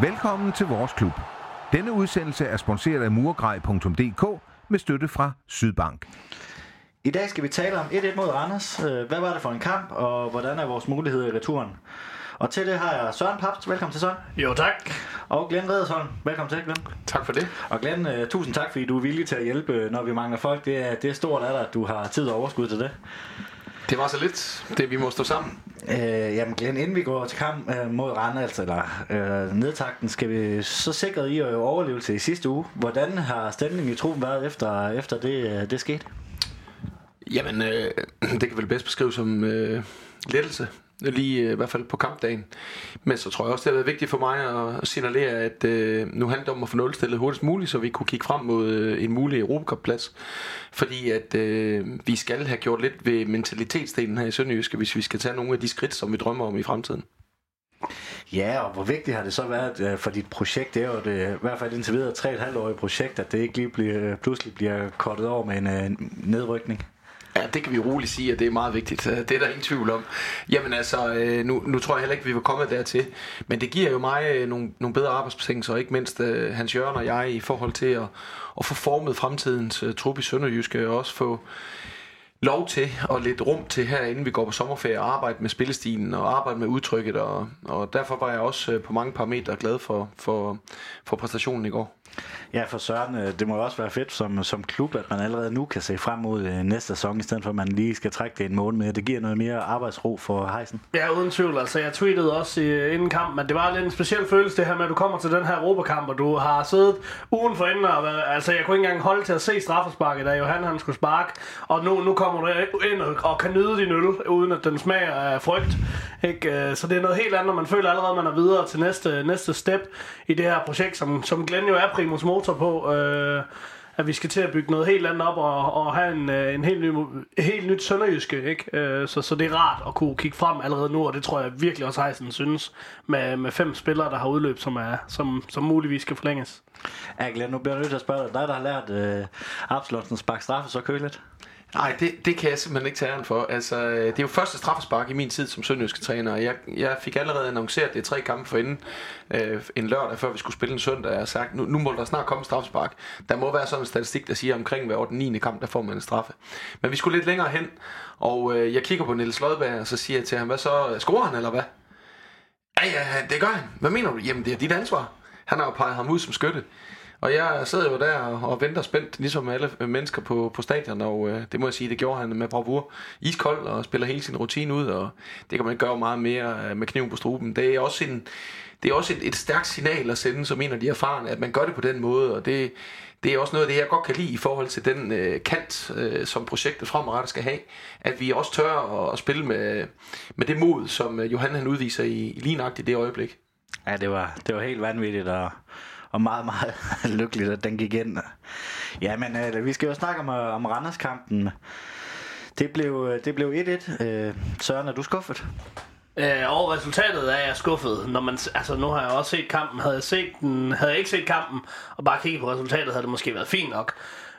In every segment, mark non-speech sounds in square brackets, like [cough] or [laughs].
Velkommen til vores klub. Denne udsendelse er sponsoreret af murgrej.dk med støtte fra Sydbank. I dag skal vi tale om 1-1 mod Randers. Øh, Hvad var det for en kamp, og hvordan er vores muligheder i returen? Og til det har jeg Søren Paps. Velkommen til Søren. Jo, tak. Og Glenn Redersholm. Velkommen til, Glenn. Tak for det. Og Glenn, uh, tusind tak, fordi du er villig til at hjælpe, når vi mangler folk. Det er, det er stort af dig, at du har tid og overskud til det. Det var så lidt, det vi må stå sammen. Uh, jamen Glenn, inden vi går til kamp uh, mod Randers, eller uh, nedtakten, skal vi så sikre I uh, overlevelse i sidste uge. Hvordan har stemningen i truppen været efter, efter det, uh, det skete? Jamen, øh, [clears throat] det kan vel bedst beskrives som øh, lettelse. Lige øh, i hvert fald på kampdagen. Men så tror jeg også, det har været vigtigt for mig at signalere, at øh, nu handler det om at få nulstillet hurtigst muligt, så vi kunne kigge frem mod øh, en mulig Europacup-plads. Fordi at øh, vi skal have gjort lidt ved mentalitetsdelen her i Sønderjyske, hvis vi skal tage nogle af de skridt, som vi drømmer om i fremtiden. Ja, og hvor vigtigt har det så været øh, for dit projekt? Det er jo det, øh, i hvert fald indtil videre tre et halvt årigt projekt, at det ikke lige bliver, pludselig bliver kortet over med en øh, nedrykning. Ja, det kan vi roligt sige, at det er meget vigtigt. Det er der ingen tvivl om. Jamen altså, øh, nu, nu tror jeg heller ikke, at vi var kommet dertil. Men det giver jo mig øh, nogle, nogle bedre arbejdsbetingelser, og ikke mindst øh, Hans Jørgen og jeg, i forhold til at, at få formet fremtidens trup i Sønderjyske, og også få lov til og lidt rum til her, inden vi går på sommerferie, at arbejde med spillestilen og arbejde med udtrykket, og, og derfor var jeg også på mange parametre glad for, for, for præstationen i går. Ja, for Søren, øh, det må jo også være fedt som, som klub, at man allerede nu kan se frem mod øh, næste sæson, i stedet for at man lige skal trække det en måned med. Det giver noget mere arbejdsro for Heisen. Ja, uden tvivl. Altså, jeg tweetede også i, inden kampen, at det var lidt en speciel følelse, det her med, at du kommer til den her Europakamp, og du har siddet ugen for inden, og altså, jeg kunne ikke engang holde til at se straffesparket, da Johan han skulle sparke, og nu, nu kommer du ind og, og kan nyde din øl, uden at den smager af frygt. Ikke? Øh, så det er noget helt andet, når man føler allerede, at man er videre til næste, næste step i det her projekt, som, som Glenn jo er primus motor på. Øh, at vi skal til at bygge noget helt andet op og, og have en, øh, en helt, ny, helt nyt sønderjyske. Ikke? Øh, så, så det er rart at kunne kigge frem allerede nu, og det tror jeg virkelig også Heisen synes, med, med fem spillere, der har udløb, som, er, som, som muligvis skal forlænges. Ja, Glenn, nu bliver jeg nødt til at spørge dig. Dig, der har lært øh, Absalonsens spark straffe så køligt. Nej, det, det kan jeg simpelthen ikke tage æren for. Altså, øh, det er jo første straffespark i min tid som sønderjyske træner, og jeg, jeg fik allerede annonceret det tre kampe for inden øh, en lørdag, før vi skulle spille en søndag, og jeg har sagt, nu, nu må der snart komme straffespark. Der må være sådan en statistik, der siger omkring hver 8. 9. kamp, der får man en straffe. Men vi skulle lidt længere hen, og øh, jeg kigger på Niels Lodberg, og så siger jeg til ham, hvad så, scorer han eller hvad? Ja, ja, det gør han. Hvad mener du? Jamen, det er dit ansvar. Han har jo peget ham ud som skytte. Og jeg sidder jo der og venter spændt, ligesom alle mennesker på, på stadion, og øh, det må jeg sige, det gjorde han med bravur. Iskold og spiller hele sin rutine ud, og det kan man ikke gøre meget mere øh, med kniven på struben. Det er også en, det er også et, et stærkt signal at sende som en af de erfarne, at man gør det på den måde, og det, det er også noget af det, jeg godt kan lide i forhold til den øh, kant, øh, som projektet fremadrettet skal have. At vi også tør at, at spille med, med det mod, som øh, Johan han udviser i, i lige nøjagtigt det øjeblik. Ja, det var, det var helt vanvittigt, og og meget, meget [laughs] lykkeligt, at den gik ind. Ja, men øh, vi skal jo snakke om, øh, om Randers-kampen. Det blev, øh, det blev 1-1. Øh, Søren, er du skuffet? Øh, over resultatet er jeg skuffet. Når man, altså, nu har jeg også set kampen. Havde jeg, set den, havde jeg ikke set kampen, og bare kigget på resultatet, havde det måske været fint nok.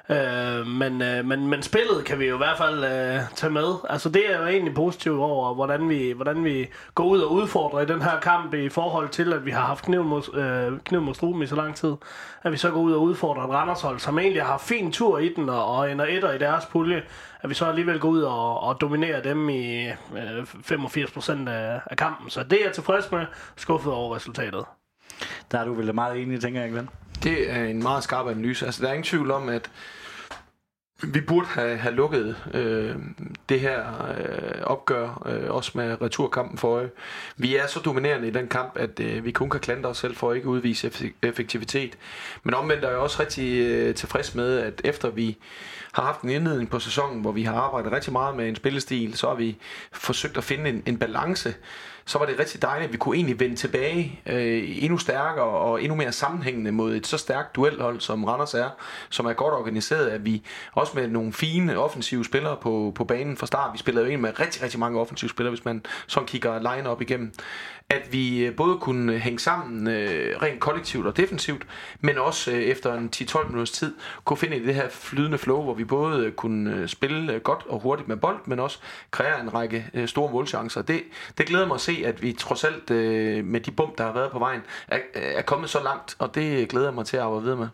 Øh, men, øh, men, men spillet kan vi jo i hvert fald øh, tage med. Altså det er jo egentlig positivt over, hvordan vi, hvordan vi går ud og udfordrer i den her kamp i forhold til, at vi har haft kniv mod, øh, kniv mod struben i så lang tid. At vi så går ud og udfordrer et Randershold, som egentlig har fin tur i den og, og ender etter i deres pulje. At vi så alligevel går ud og, og dominerer dem i øh, 85% af, af kampen. Så det er jeg tilfreds med, skuffet over resultatet. Der er du vel meget enig, tænker jeg, Glenn? Det er en meget skarp analyse. Altså, der er ingen tvivl om, at vi burde have, have lukket øh, det her øh, opgør, øh, også med returkampen for øje. Vi er så dominerende i den kamp, at øh, vi kun kan klandre os selv for at ikke udvise effektivitet. Men omvendt er jeg også rigtig øh, tilfreds med, at efter vi har haft en indledning på sæsonen, hvor vi har arbejdet rigtig meget med en spillestil, så har vi forsøgt at finde en, en balance, så var det rigtig dejligt, at vi kunne egentlig vende tilbage øh, endnu stærkere og endnu mere sammenhængende mod et så stærkt duelhold, som Randers er, som er godt organiseret, at vi også med nogle fine offensive spillere på, på banen fra start, vi spillede jo ind med rigtig, rigtig mange offensive spillere, hvis man sådan kigger line op igennem, at vi øh, både kunne hænge sammen øh, rent kollektivt og defensivt, men også øh, efter en 10-12 minutters tid kunne finde i det her flydende flow, hvor vi både øh, kunne øh, spille øh, godt og hurtigt med bold, men også kreere en række øh, store målchancer. Det, det glæder mig at se, se, at vi trods alt øh, med de bump, der har været på vejen, er, er kommet så langt, og det glæder jeg mig til at arbejde videre med.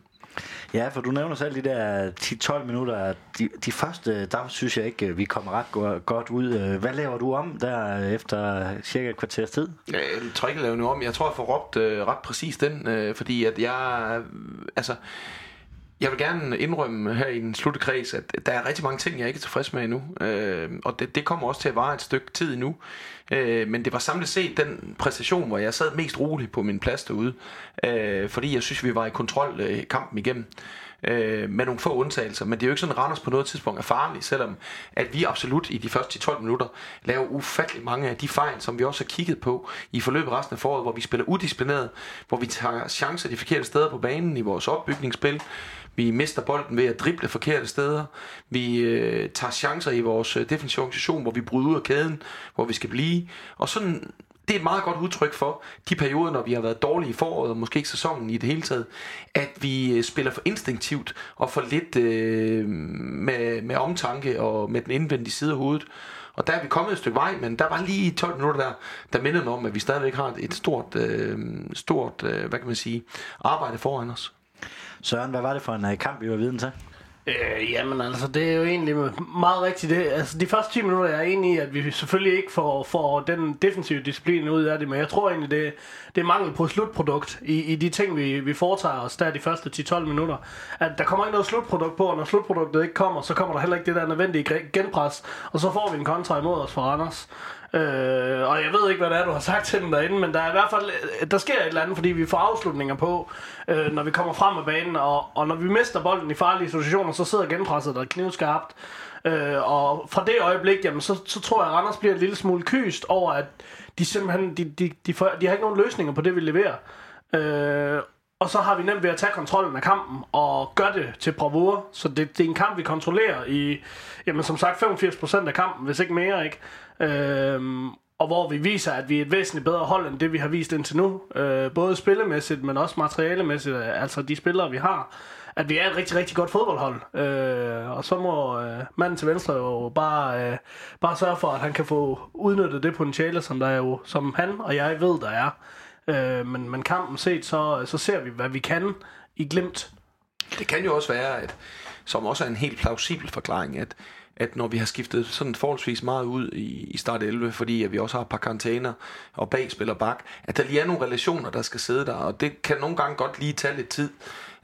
Ja, for du nævner selv de der 10-12 minutter. De, de første, der synes jeg ikke, vi kommer ret go- godt ud. Hvad laver du om der efter cirka et kvarters tid? Jeg tror ikke, jeg laver noget om. Jeg tror, jeg får råbt øh, ret præcis den, øh, fordi at jeg... Altså, jeg vil gerne indrømme her i en sluttekreds, at der er rigtig mange ting, jeg ikke er tilfreds med endnu. Øh, og det, det kommer også til at vare et stykke tid endnu. Øh, men det var samlet set den præstation, hvor jeg sad mest roligt på min plads derude. Øh, fordi jeg synes, vi var i kontrol øh, kampen igennem øh, med nogle få undtagelser. Men det er jo ikke sådan, at Randers på noget tidspunkt er farlig, selvom at vi absolut i de første 12 minutter laver ufattelig mange af de fejl, som vi også har kigget på i forløbet resten af foråret, hvor vi spiller udisciplineret, hvor vi tager chancer de forkerte steder på banen i vores opbygningsspil, vi mister bolden ved at drible forkerte steder. Vi øh, tager chancer i vores øh, defensive organisation, hvor vi bryder ud af kæden, hvor vi skal blive. Og sådan, det er et meget godt udtryk for de perioder, når vi har været dårlige i foråret, og måske ikke sæsonen i det hele taget, at vi øh, spiller for instinktivt og for lidt øh, med, med omtanke og med den indvendige side af hovedet. Og der er vi kommet et stykke vej, men der var lige 12 minutter der, der mindede mig om, at vi stadigvæk har et stort, øh, stort øh, hvad kan man sige, arbejde foran os. Søren, hvad var det for en uh, kamp, vi var viden til? Øh, jamen altså, det er jo egentlig meget rigtigt det. Altså, de første 10 minutter jeg er enig i, at vi selvfølgelig ikke får, får den defensive disciplin ud af det, men jeg tror egentlig, det, det er mangel på slutprodukt i, i de ting, vi, vi foretager os der de første 10-12 minutter. At der kommer ikke noget slutprodukt på, og når slutproduktet ikke kommer, så kommer der heller ikke det der nødvendige genpres, og så får vi en kontra imod os fra Randers. Øh, og jeg ved ikke, hvad det er, du har sagt til dem derinde, men der er i hvert fald, øh, der sker et eller andet, fordi vi får afslutninger på, øh, når vi kommer frem af banen, og, og når vi mister bolden i farlige situationer, så sidder genpresset der knivskarpt. Øh, og fra det øjeblik, jamen, så, så tror jeg, at Randers bliver en lille smule kyst over, at de simpelthen, de, de, de, får, de har ikke nogen løsninger på det, vi leverer. Øh, og så har vi nemt ved at tage kontrollen af kampen og gøre det til bravur. Så det, det er en kamp, vi kontrollerer i, jamen som sagt, 85% af kampen, hvis ikke mere, ikke? Øhm, og hvor vi viser, at vi er et væsentligt bedre hold, end det vi har vist indtil nu. Øh, både spillemæssigt, men også materialemæssigt, øh, altså de spillere, vi har. At vi er et rigtig, rigtig godt fodboldhold. Øh, og så må øh, manden til venstre jo bare, øh, bare sørge for, at han kan få udnyttet det potentiale, som, der er jo, som han og jeg ved, der er. Øh, men, men kampen set, så, så ser vi, hvad vi kan i glimt. Det kan jo også være, at, som også er en helt plausibel forklaring, at at når vi har skiftet sådan forholdsvis meget ud i, i start 11, fordi at vi også har et par karantæner og bag spiller bak, at der lige er nogle relationer, der skal sidde der, og det kan nogle gange godt lige tage lidt tid.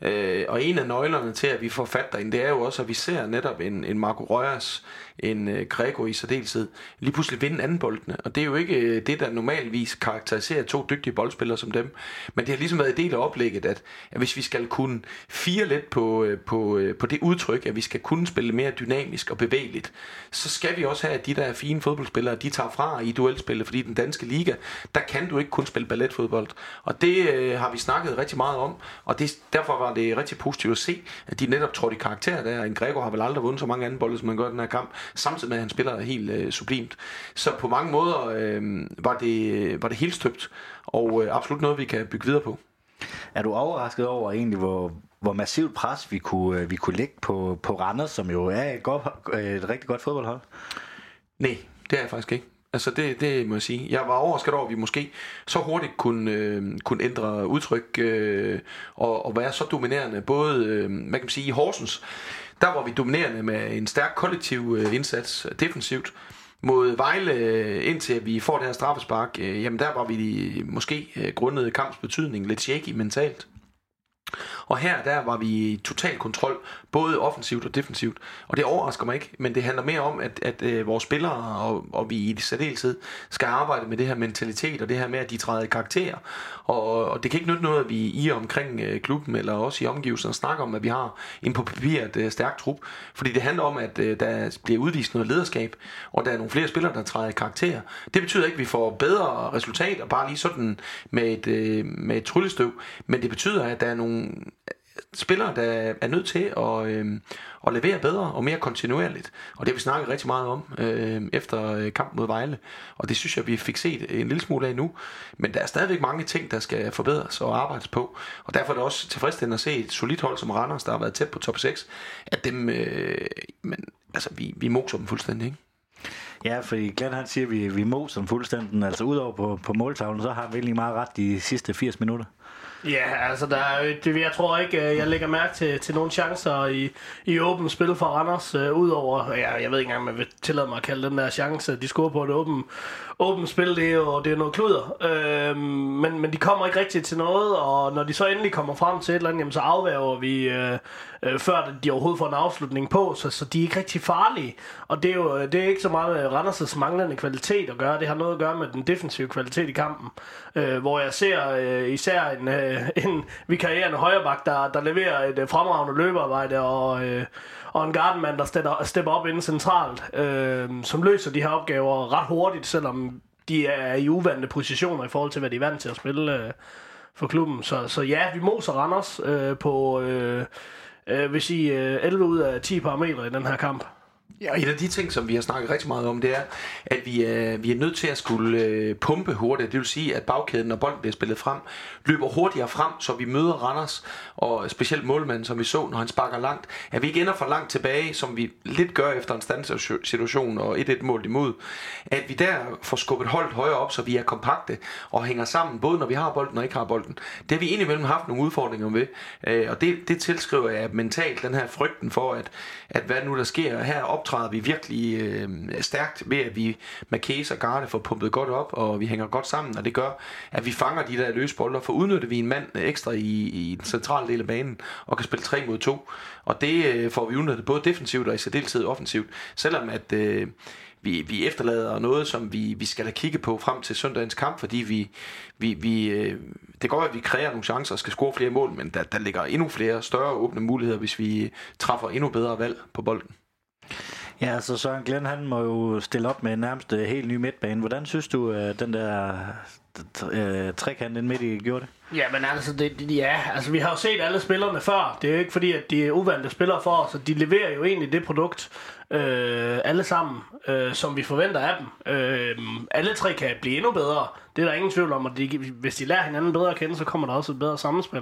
Øh, og en af nøglerne til, at vi får fat derinde, det er jo også, at vi ser netop en, en Marco Røyers, en uh, øh, Gregor i særdeleshed, lige pludselig vinde anden boldene. Og det er jo ikke øh, det, der normalvis karakteriserer to dygtige boldspillere som dem. Men det har ligesom været en del af oplægget, at, at hvis vi skal kunne fire lidt på, øh, på, på det udtryk, at vi skal kunne spille mere dynamisk og bevægeligt, så skal vi også have, at de der fine fodboldspillere, de tager fra i duelspillet, fordi den danske liga, der kan du ikke kun spille balletfodbold. Og det øh, har vi snakket rigtig meget om, og det, derfor var det rigtig positivt at se, at de netop trådte i karakter der. En Gregor har vel aldrig vundet så mange anden bolde, som man gør den her kamp samtidig med, at han spiller helt øh, sublimt. Så på mange måder øh, var, det, var det helt støbt, og øh, absolut noget, vi kan bygge videre på. Er du overrasket over egentlig, hvor, hvor massivt pres vi kunne, øh, vi kunne lægge på, på Randers, som jo er et, godt, et rigtig godt fodboldhold? Nej, det er jeg faktisk ikke. Altså det, det må jeg sige. Jeg var overrasket over, at vi måske så hurtigt kunne, øh, kunne ændre udtryk øh, og, og være så dominerende, både øh, hvad kan man sige, i Horsens, der var vi dominerende med en stærk kollektiv øh, indsats øh, defensivt. Mod Vejle, øh, indtil vi får det her straffespark, øh, jamen der var vi måske øh, grundet kampens betydning lidt shaky mentalt. Og her der var vi i total kontrol, både offensivt og defensivt. Og det overrasker mig ikke, men det handler mere om, at, at øh, vores spillere og, og vi i det særdeleshed skal arbejde med det her mentalitet og det her med, at de træder i karakter. Og, og det kan ikke nytte noget, at vi i og omkring øh, klubben eller også i omgivelserne snakker om, at vi har en på papiret øh, stærk trup. Fordi det handler om, at øh, der bliver udvist noget lederskab, og der er nogle flere spillere, der træder i karakter. Det betyder ikke, at vi får bedre resultater, bare lige sådan med et, øh, med et tryllestøv, men det betyder, at der er nogle spillere, der er nødt til at, øh, at levere bedre og mere kontinuerligt. Og det har vi snakket rigtig meget om øhm, øh, efter kampen mod Vejle. Og det synes jeg, vi fik set en lille smule af nu. Men der er stadigvæk mange ting, der skal forbedres og arbejdes på. Og derfor er det også tilfredsstillende at se et solidt hold som Randers, der har været tæt på top 6, at dem, øh, men, altså, vi, vi moser dem fuldstændig. Ikke? Ja, fordi Glenn han siger, at vi, vi moser dem fuldstændig. Altså udover på, på måltavlen, så har vi egentlig meget ret de sidste 80 minutter. Ja, altså der er, jo- det, jeg tror ikke, øh, jeg lægger mærke til, til nogle chancer i, i åbent spil for Randers, øh, udover, ja, jeg ved ikke engang, om jeg vil tillade mig at kalde den der chance, de scorer på et åbent, åbent spil, det er jo det er noget kluder. Øh, men, men de kommer ikke rigtig til noget, og når de så endelig kommer frem til et eller andet, jamen, så afværger vi, øh, øh, før de overhovedet får en afslutning på, så, så de er ikke rigtig farlige. Og det er jo øh, det er ikke så meget med Randers' manglende kvalitet at gøre, det har noget at gøre med den defensive kvalitet i kampen, øh, hvor jeg ser øh, især en, øh, en vikarierende højreback, der, der leverer et øh, fremragende løbearbejde, og, øh, og en gardenmand, der stepper, stepper op inden centralt, øh, som løser de her opgaver ret hurtigt, selvom de er i uvandte positioner i forhold til, hvad de er vant til at spille øh, for klubben. Så, så ja, vi moser Randers øh, på, øh, øh, vil sige, øh, 11 ud af 10 parametre i den her kamp. Ja, og en af de ting, som vi har snakket rigtig meget om, det er, at vi er, vi er nødt til at skulle øh, pumpe hurtigt. Det vil sige, at bagkæden, når bolden bliver spillet frem, løber hurtigere frem, så vi møder Randers, og specielt målmanden, som vi så, når han sparker langt, at vi ikke ender for langt tilbage, som vi lidt gør efter en standsituation og et et mål imod. At vi der får skubbet holdt højere op, så vi er kompakte og hænger sammen, både når vi har bolden og ikke har bolden. Det har vi indimellem haft nogle udfordringer med, øh, og det, det tilskriver jeg mentalt, den her frygten for, at, at hvad nu der sker. Her optræder vi virkelig øh, stærkt ved, at vi med Case og Garde får pumpet godt op, og vi hænger godt sammen, og det gør, at vi fanger de der løse bolde, for udnytter vi en mand ekstra i, i den centrale del af banen, og kan spille 3 mod 2. Og det øh, får vi udnyttet både defensivt og i særdeleshed offensivt, selvom at... Øh, vi, vi efterlader noget, som vi, vi skal have kigget på frem til søndagens kamp, fordi vi, vi, vi øh, det går, at vi kræver nogle chancer og skal score flere mål, men der, der ligger endnu flere større åbne muligheder, hvis vi træffer endnu bedre valg på bolden. Ja, altså Søren Glenn, han må jo stille op med nærmest øh, helt ny midtbane. Hvordan synes du, at den der øh, trekant ind midt i gjorde det? Ja, men altså, det, det- ja, altså, vi har jo set alle spillerne før. Det er jo ikke fordi, at de er uvante spillere for os, så de leverer jo egentlig det produkt, øh, alle sammen, øh, som vi forventer af dem. Øh, alle tre kan blive endnu bedre. Det er der ingen tvivl om, og de, hvis de lærer hinanden bedre at kende, så kommer der også et bedre sammenspil.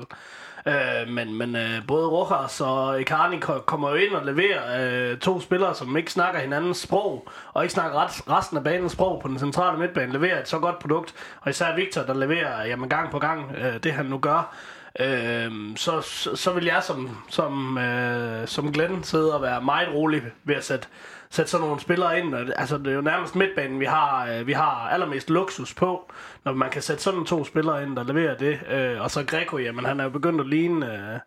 Øh, men men øh, både Rojas og Icardi kommer jo ind og leverer øh, to spillere, som ikke snakker hinandens sprog, og ikke snakker ret, resten af banens sprog på den centrale midtbane, leverer et så godt produkt. Og især Victor, der leverer jamen, gang på gang øh, det, han nu gør. Øh, så, så, så vil jeg som, som, øh, som Glenn sidde og være meget rolig ved at sætte, sætte sådan nogle spillere ind. Og Altså, det er jo nærmest midtbanen, vi har, øh, vi har allermest luksus på, når man kan sætte sådan to spillere ind, der leverer det. Øh, og så Greco, jamen han er jo begyndt at ligne... Øh,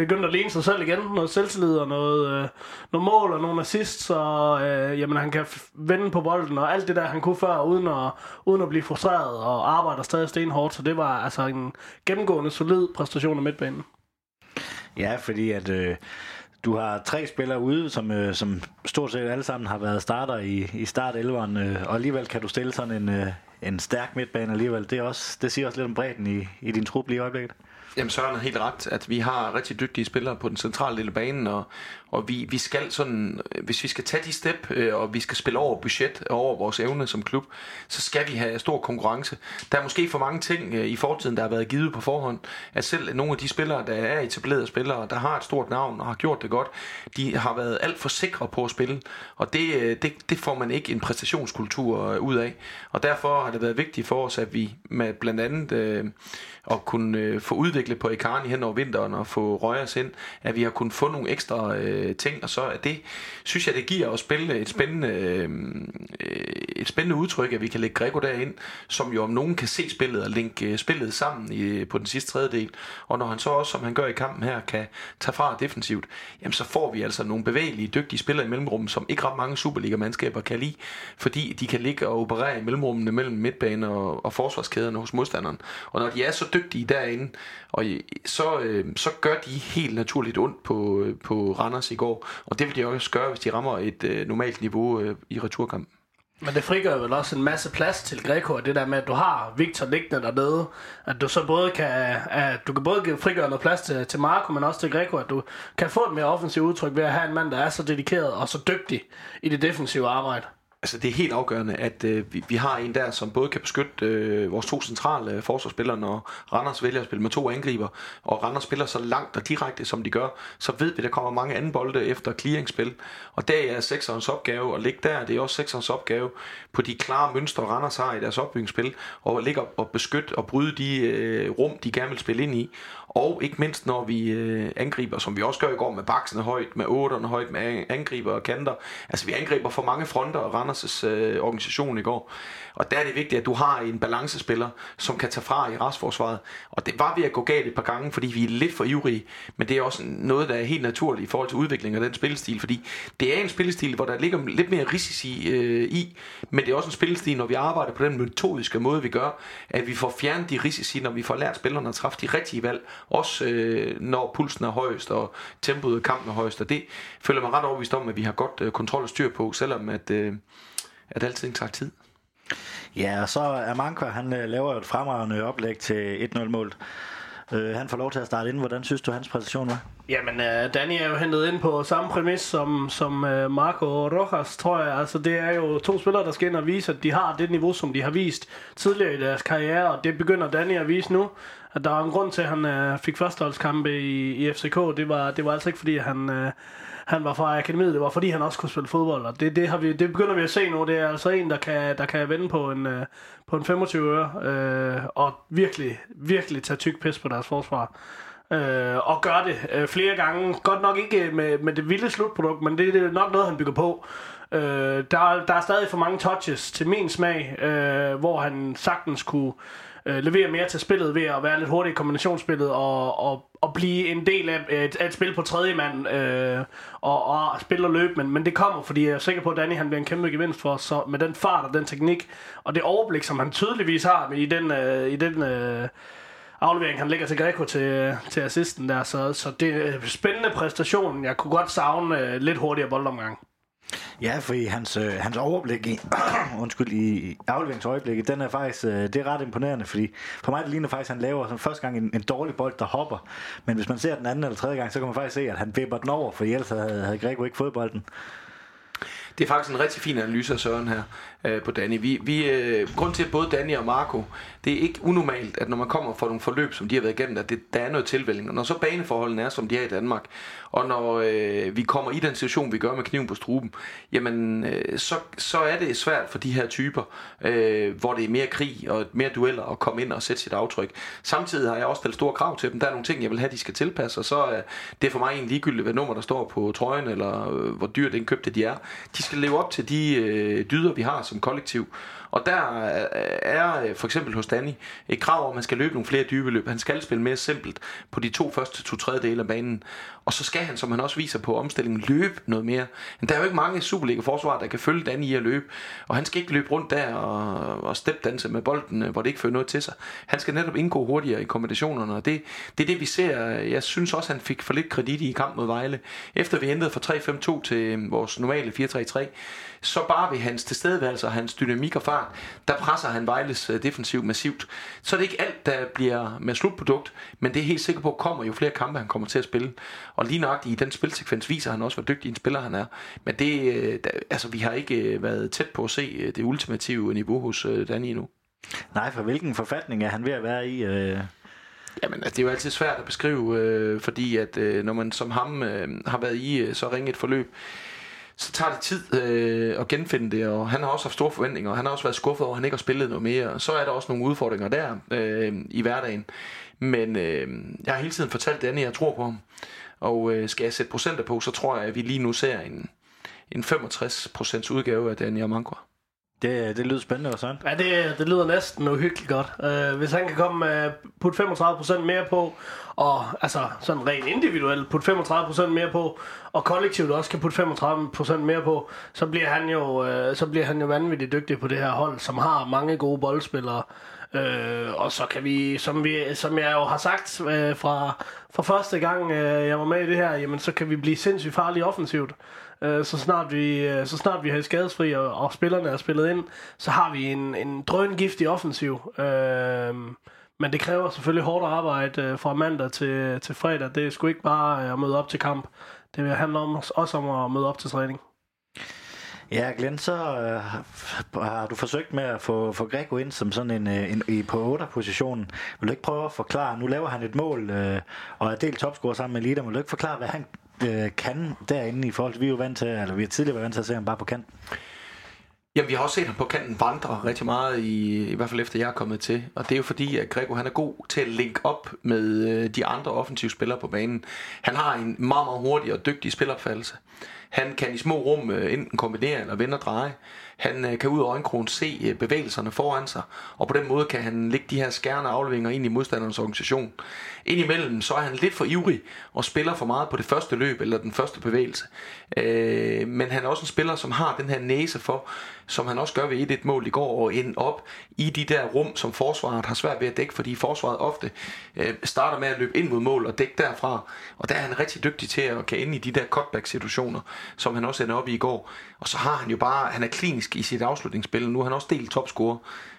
begyndt at ligne sig selv igen. Noget selvtillid og noget, øh, noget mål og nogle assists, og øh, jamen, han kan f- vende på bolden og alt det der, han kunne før, uden at, uden at blive frustreret og arbejder stadig stenhårdt. Så det var altså en gennemgående solid præstation af midtbanen. Ja, fordi at øh, du har tre spillere ude, som, øh, som stort set alle sammen har været starter i, i start 11'eren, øh, og alligevel kan du stille sådan en, øh, en stærk midtbane alligevel. Det, er også, det siger også lidt om bredden i, i din trup lige i øjeblikket. Jamen Søren er helt ret, at vi har rigtig dygtige spillere på den centrale del af banen, og, og vi, vi skal sådan, hvis vi skal tage de step, øh, og vi skal spille over budget og over vores evne som klub, så skal vi have stor konkurrence. Der er måske for mange ting øh, i fortiden, der har været givet på forhånd, at selv nogle af de spillere, der er etablerede spillere, der har et stort navn og har gjort det godt, de har været alt for sikre på at spille, og det, øh, det, det får man ikke en præstationskultur ud af. Og derfor har det været vigtigt for os, at vi med blandt andet øh, at kunne øh, få udviklet på Icarni hen over vinteren og få Røgers ind, at vi har kunnet få nogle ekstra øh, ting, og så er det, synes jeg, det giver os spille et spændende, øh, øh, et spændende udtryk, at vi kan lægge Greco derind, som jo om nogen kan se spillet og linke øh, spillet sammen i, øh, på den sidste tredjedel, og når han så også, som han gør i kampen her, kan tage fra defensivt, jamen så får vi altså nogle bevægelige, dygtige spillere i mellemrummet, som ikke ret mange Superliga-mandskaber kan lide, fordi de kan ligge og operere i mellemrummene mellem midtbane og, og forsvarskæderne hos modstanderen. Og når de er så dygtige derinde, og øh, så, øh, så gør de helt naturligt ondt på, øh, på Randers i går, og det vil de også gøre, hvis de rammer et øh, normalt niveau øh, i returkampen. Men det frigør vel også en masse plads til Greco, og det der med, at du har Victor liggende dernede, at du så både kan, at du kan både frigøre noget plads til, til Marco, men også til Greco, at du kan få et mere offensivt udtryk ved at have en mand, der er så dedikeret og så dygtig i det defensive arbejde altså det er helt afgørende, at øh, vi, vi har en der, som både kan beskytte øh, vores to centrale øh, forsvarsspillere, når Randers vælger at spille med to angriber, og Randers spiller så langt og direkte, som de gør, så ved vi, at der kommer mange anden bolde efter clearingspil. Og der er sekserens opgave at ligge der. Det er også sekserens opgave på de klare mønstre, Randers har i deres opbygningsspil, og ligge og beskytte og bryde de øh, rum, de gerne vil spille ind i. Og ikke mindst når vi øh, angriber, som vi også gør i går med baksene højt, med otterne højt, med angriber og kanter. Altså vi angriber for mange fronter og Randers' øh, organisation i går. Og der er det vigtigt, at du har en balancespiller, som kan tage fra i restforsvaret. Og det var ved at gå galt et par gange, fordi vi er lidt for ivrige. Men det er også noget, der er helt naturligt i forhold til udviklingen af den spillestil. Fordi det er en spillestil, hvor der ligger lidt mere risici øh, i. Men det er også en spillestil, når vi arbejder på den metodiske måde, vi gør, at vi får fjernet de risici, når vi får lært spillerne at træffe de rigtige valg. Også øh, når pulsen er højst, og tempoet af kampen er højst. Og det føler mig ret overbevist om, at vi har godt øh, kontrol og styr på, selvom at, øh, at alting tager tid. Ja, og så er han øh, laver jo et fremragende oplæg til 1-0-målet. Øh, han får lov til at starte ind. Hvordan synes du, hans præstation var? Jamen, uh, Danny er jo hentet ind på samme præmis som, som uh, Marco Rojas, tror jeg. Altså, det er jo to spillere, der skal ind og vise, at de har det niveau, som de har vist tidligere i deres karriere, og det begynder Danny at vise nu. At der er en grund til, at han uh, fik førsteholdskampe i, i FCK. Det var, det var altså ikke, fordi han... Uh, han var fra akademiet, det var fordi han også kunne spille fodbold, og det, det, har vi, det begynder vi at se nu. Det er altså en, der kan, der kan vende på en, øh, på en 25 øre, øh, og virkelig, virkelig tage tyk pis på deres forsvar. Øh, og gør det øh, flere gange. Godt nok ikke med, med det vilde slutprodukt, men det, det er nok noget, han bygger på. Øh, der, der er stadig for mange touches til min smag, øh, hvor han sagtens kunne øh, Øh, levere mere til spillet ved at være lidt hurtig i kombinationsspillet og, og, og blive en del af et, af et spil på tredje mand øh, og, og spille og løbe. Men, men det kommer, fordi jeg er sikker på, at Danny han bliver en kæmpe gevinst for så med den fart og den teknik og det overblik, som han tydeligvis har i den, øh, i den øh, aflevering, han lægger til Greco til, til assisten der. Så, så det er spændende præstation. Jeg kunne godt savne øh, lidt hurtigere boldomgang. Ja, fordi hans, øh, hans overblik i, [coughs] undskyld, i afleveringsøjeblikket, den er faktisk, øh, det er ret imponerende, fordi for mig det ligner faktisk, at han laver som første gang en, en dårlig bold, der hopper. Men hvis man ser den anden eller tredje gang, så kan man faktisk se, at han vipper den over, for ellers havde, havde Greco ikke fået bolden. Det er faktisk en rigtig fin analyse af Søren her øh, på Danny. Vi, vi, øh, grund til, at både Danny og Marco, det er ikke unormalt, at når man kommer fra nogle forløb, som de har været igennem, at det, der er noget tilvælling. Og når så baneforholdene er, som de er i Danmark, og når øh, vi kommer i den situation, vi gør med kniven på struben, jamen, øh, så, så er det svært for de her typer, øh, hvor det er mere krig og mere dueller at komme ind og sætte sit aftryk. Samtidig har jeg også stillet store krav til dem. Der er nogle ting, jeg vil have, de skal tilpasse, og så øh, er det for mig egentlig ligegyldigt, hvad nummer der står på trøjen, eller øh, hvor dyrt den købte de er. De skal leve op til de øh, dyder, vi har som kollektiv. Og der øh, er øh, for eksempel hos Danny et krav om, at man skal løbe nogle flere dybe løb. Han skal spille mere simpelt på de to første to tredjedele af banen. Og så skal han, som han også viser på omstillingen, løbe noget mere. Men der er jo ikke mange Superliga-forsvar, der kan følge Danny i at løbe. Og han skal ikke løbe rundt der og, og stepdanse med bolden, øh, hvor det ikke fører noget til sig. Han skal netop indgå hurtigere i kombinationerne, og det, det er det, vi ser. Jeg synes også, han fik for lidt kredit i kamp mod Vejle. Efter vi ændrede fra 3-5-2 til vores normale 4-3-3, så bare ved hans tilstedeværelse og hans dynamik og fart, der presser han Vejles øh, defensiv massivt. Så er det ikke alt, der bliver med slutprodukt, men det er helt sikker på, kommer jo flere kampe, han kommer til at spille. Og lige nok i den spilsekvens viser han også, hvor dygtig en spiller han er. Men det, øh, altså, vi har ikke øh, været tæt på at se det ultimative niveau hos Danny endnu. Nej, for hvilken forfatning er han ved at være i? Øh Jamen, altså, det er jo altid svært at beskrive, øh, fordi at øh, når man som ham øh, har været i øh, så ringe et forløb, så tager det tid øh, at genfinde det, og han har også haft store forventninger, og han har også været skuffet over, at han ikke har spillet noget mere, og så er der også nogle udfordringer der øh, i hverdagen. Men øh, jeg har hele tiden fortalt Danny, jeg tror på ham, og øh, skal jeg sætte procenter på, så tror jeg, at vi lige nu ser en, en 65% udgave af Danny Amankwa. Det, det lyder spændende og sådan. Ja, det, det lyder næsten uhyggeligt godt. Uh, hvis han kan komme med uh, putte 35% mere på, og altså sådan rent individuelt putte 35% mere på, og kollektivt også kan putte 35% mere på, så bliver han jo, uh, så bliver han jo vanvittigt dygtig på det her hold, som har mange gode boldspillere. Øh, og så kan vi, som, vi, som jeg jo har sagt øh, fra, fra første gang øh, jeg var med i det her, jamen så kan vi blive sindssygt farlige offensivt øh, så snart vi øh, så snart vi har skadesfri og, og spillerne er spillet ind, så har vi en, en drøngiftig offensiv. Øh, men det kræver selvfølgelig hårdt arbejde øh, fra mandag til, til fredag. Det er sgu ikke bare øh, at møde op til kamp. Det handler om, også om at møde op til træning. Ja, Glenn, så øh, har du forsøgt med at få, få Greco ind som sådan en, øh, en, en på 8-positionen. Vil du ikke prøve at forklare, nu laver han et mål øh, og er delt topscorer sammen med Lida, vil du ikke forklare, hvad han øh, kan derinde i forhold til, vi er jo vant til, eller vi har tidligere været vant til at se ham bare på kanten? Jamen, vi har også set ham på kanten vandre rigtig meget, i, i hvert fald efter jeg er kommet til. Og det er jo fordi, at Grego han er god til at linke op med øh, de andre offensive spillere på banen. Han har en meget, meget hurtig og dygtig spilopfattelse. Han kan i små rum øh, enten kombinere eller vende og dreje. Han øh, kan ud af øjenkrogen se øh, bevægelserne foran sig, og på den måde kan han lægge de her skærne afleveringer ind i modstanderens organisation. Indimellem så er han lidt for ivrig og spiller for meget på det første løb eller den første bevægelse. Øh, men han er også en spiller, som har den her næse for, som han også gør ved et mål i går, og ende op i de der rum, som forsvaret har svært ved at dække, fordi forsvaret ofte øh, starter med at løbe ind mod mål og dække derfra. Og der er han rigtig dygtig til at kan ende i de der cutback-situationer, som han også ender op i i går. Og så har han jo bare, han er klinisk i sit afslutningsspil, nu er han også delt topscorer.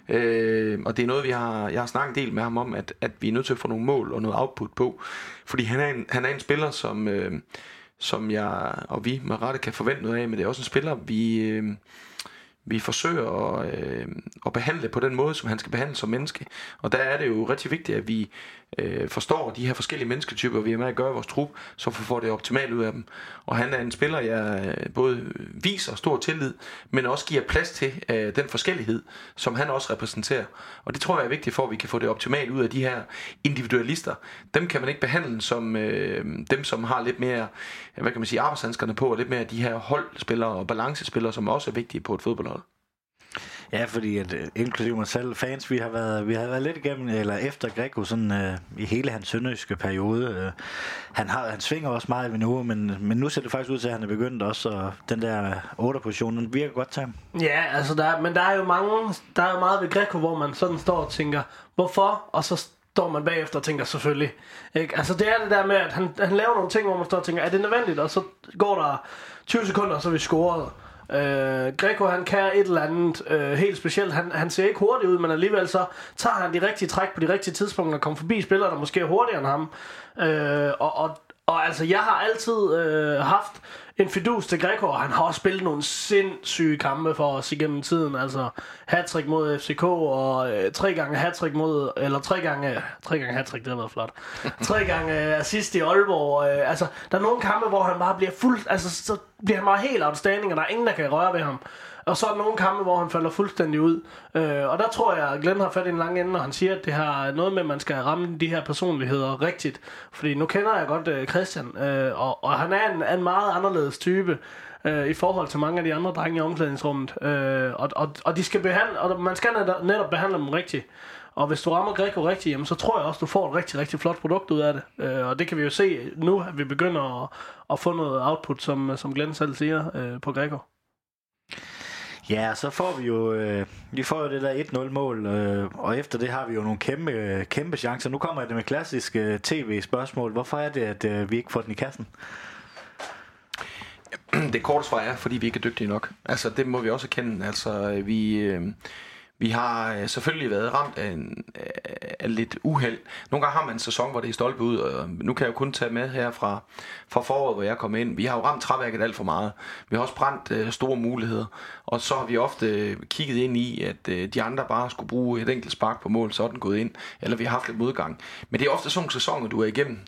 Øh, og det er noget, vi har, jeg har snakket en del med ham om, at, at vi er nødt til at få nogle mål og noget output på. Fordi han er en, han er en spiller, som, øh, som jeg og vi med rette kan forvente noget af, men det er også en spiller, vi... Øh, vi forsøger at, øh, at behandle på den måde, som han skal behandle som menneske. Og der er det jo rigtig vigtigt, at vi øh, forstår de her forskellige mennesketyper, vi er med at gøre i vores trup, så vi får det optimalt ud af dem. Og han er en spiller, jeg øh, både viser stor tillid, men også giver plads til øh, den forskellighed, som han også repræsenterer. Og det tror jeg er vigtigt for, at vi kan få det optimalt ud af de her individualister. Dem kan man ikke behandle som øh, dem, som har lidt mere, hvad kan man sige, arbejdshandskerne på, og lidt mere de her holdspillere og balancespillere, som også er vigtige på et fodboldhold. Ja, fordi at, øh, inklusive mig selv, fans, vi har været, vi har været lidt igennem, eller efter Greco, sådan øh, i hele hans sønderjyske periode. Øh, han, har, han svinger også meget ved nu, men, men nu ser det faktisk ud til, at han er begyndt også, og den der 8 position, den virker godt til ham. Ja, altså der, men der er jo mange, der er jo meget ved Greco, hvor man sådan står og tænker, hvorfor? Og så står man bagefter og tænker selvfølgelig. Ikke? Altså det er det der med, at han, han laver nogle ting, hvor man står og tænker, er det nødvendigt? Og så går der 20 sekunder, og så er vi scoret. Øh, Greco han kan et eller andet øh, helt specielt. Han, han ser ikke hurtigt ud, men alligevel så tager han de rigtige træk på de rigtige tidspunkter og kommer forbi spillere, der måske er hurtigere end ham. Øh, og, og, og altså, jeg har altid øh, haft en fidus til Greco, og han har også spillet nogle sindssyge kampe for os igennem tiden. Altså hattrick mod FCK, og øh, tre gange hattrick mod, eller tre gange, tre gange hattrick, det har været flot. tre gange øh, assist i Aalborg. Øh, altså, der er nogle kampe, hvor han bare bliver fuld, altså så bliver han bare helt outstanding, og der er ingen, der kan røre ved ham. Og så er der nogle kampe, hvor han falder fuldstændig ud. Øh, og der tror jeg, at Glenn har fat i en lang ende, når han siger, at det har noget med, at man skal ramme de her personligheder rigtigt. Fordi nu kender jeg godt øh, Christian, øh, og, og han er en, en meget anderledes type øh, i forhold til mange af de andre drenge i omklædningsrummet. Øh, og, og, og, de skal behandle, og man skal netop, behandle dem rigtigt. Og hvis du rammer Greco rigtigt, jamen, så tror jeg også, du får et rigtig, rigtig flot produkt ud af det. Øh, og det kan vi jo se nu, at vi begynder at, at få noget output, som, som Glenn selv siger, øh, på Greco. Ja, så får vi jo, øh, vi får jo det der 1-0 mål, øh, og efter det har vi jo nogle kæmpe, kæmpe chancer. Nu kommer det med klassiske øh, tv-spørgsmål. Hvorfor er det, at øh, vi ikke får den i kassen? [clears throat] Det korte svar er, fordi vi ikke er dygtige nok. Altså, det må vi også erkende. Altså, øh, vi... Øh, vi har øh, selvfølgelig været ramt af, en, øh, af lidt uheld. Nogle gange har man en sæson, hvor det er stolpe ud, og øh, nu kan jeg jo kun tage med her fra, fra foråret, hvor jeg kom ind. Vi har jo ramt træværket alt for meget. Vi har også brændt øh, store muligheder, og så har vi ofte øh, kigget ind i, at øh, de andre bare skulle bruge et enkelt spark på mål, så er den gået ind, eller vi har haft lidt modgang. Men det er ofte sådan nogle sæsoner, du er igennem.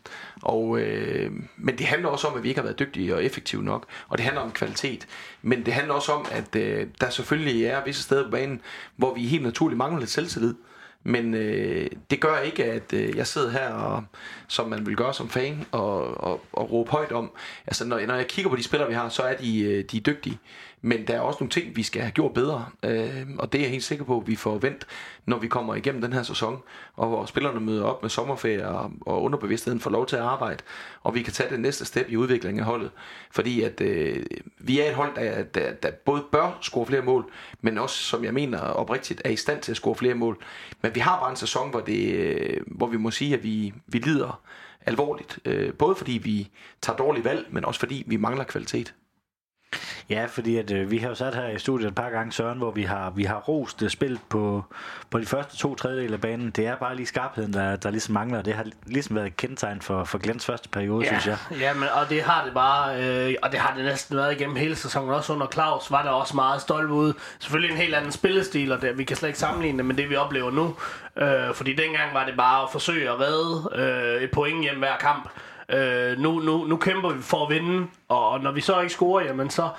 Og, øh, men det handler også om, at vi ikke har været dygtige og effektive nok, og det handler om kvalitet. Men det handler også om, at øh, der selvfølgelig er visse steder på banen, hvor vi helt naturligt mangler lidt selvtillid. Men øh, det gør ikke, at øh, jeg sidder her, og, som man vil gøre som fan, og, og, og råbe højt om. Altså, når, når jeg kigger på de spillere, vi har, så er de, øh, de er dygtige. Men der er også nogle ting, vi skal have gjort bedre, øh, og det er jeg helt sikker på, at vi får vendt, når vi kommer igennem den her sæson, og hvor spillerne møder op med sommerferie, og, og underbevidstheden får lov til at arbejde, og vi kan tage det næste step i udviklingen af holdet. Fordi at øh, vi er et hold, der, der, der både bør score flere mål, men også, som jeg mener oprigtigt, er i stand til at score flere mål. Men vi har bare en sæson, hvor, det, øh, hvor vi må sige, at vi, vi lider alvorligt. Øh, både fordi vi tager dårlige valg, men også fordi vi mangler kvalitet. Ja, fordi at, øh, vi har jo sat her i studiet et par gange, Søren, hvor vi har, vi har rost øh, spillet på, på de første to tredjedele af banen. Det er bare lige skarpheden, der, der ligesom mangler. Det har ligesom været et kendetegn for, for Glens første periode, ja, synes jeg. Ja, men, og det har det bare, øh, og det har det næsten været igennem hele sæsonen. Også under Claus var der også meget stolt ude. Selvfølgelig en helt anden spillestil, og det, vi kan slet ikke sammenligne det med det, vi oplever nu. Øh, fordi dengang var det bare at forsøge at redde øh, et point hjem hver kamp. Øh, nu, nu, nu kæmper vi for at vinde, og, når vi så ikke scorer, jamen så...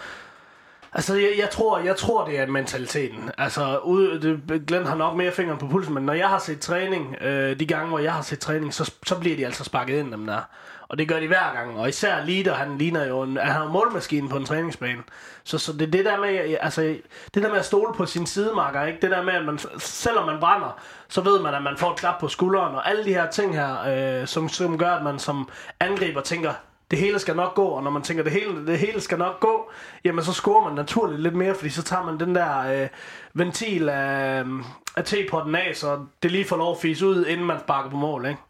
Altså, jeg, jeg, tror, jeg tror, det er mentaliteten. Altså, ude, det, Glenn har nok mere fingeren på pulsen, men når jeg har set træning, øh, de gange, hvor jeg har set træning, så, så bliver de altså sparket ind, dem der. Og det gør de hver gang. Og især Lider, han ligner jo en, han har målmaskinen på en træningsbane. Så, så det det der med, altså, det der med at stole på sin sidemarker, ikke? Det der med, at man, selvom man brænder, så ved man, at man får et klap på skulderen, og alle de her ting her, øh, som, som gør, at man som angriber tænker, det hele skal nok gå, og når man tænker, det hele, det hele skal nok gå, jamen så scorer man naturligt lidt mere, fordi så tager man den der øh, ventil af, øh, af tepotten af, så det lige får lov at fise ud, inden man sparker på mål, ikke?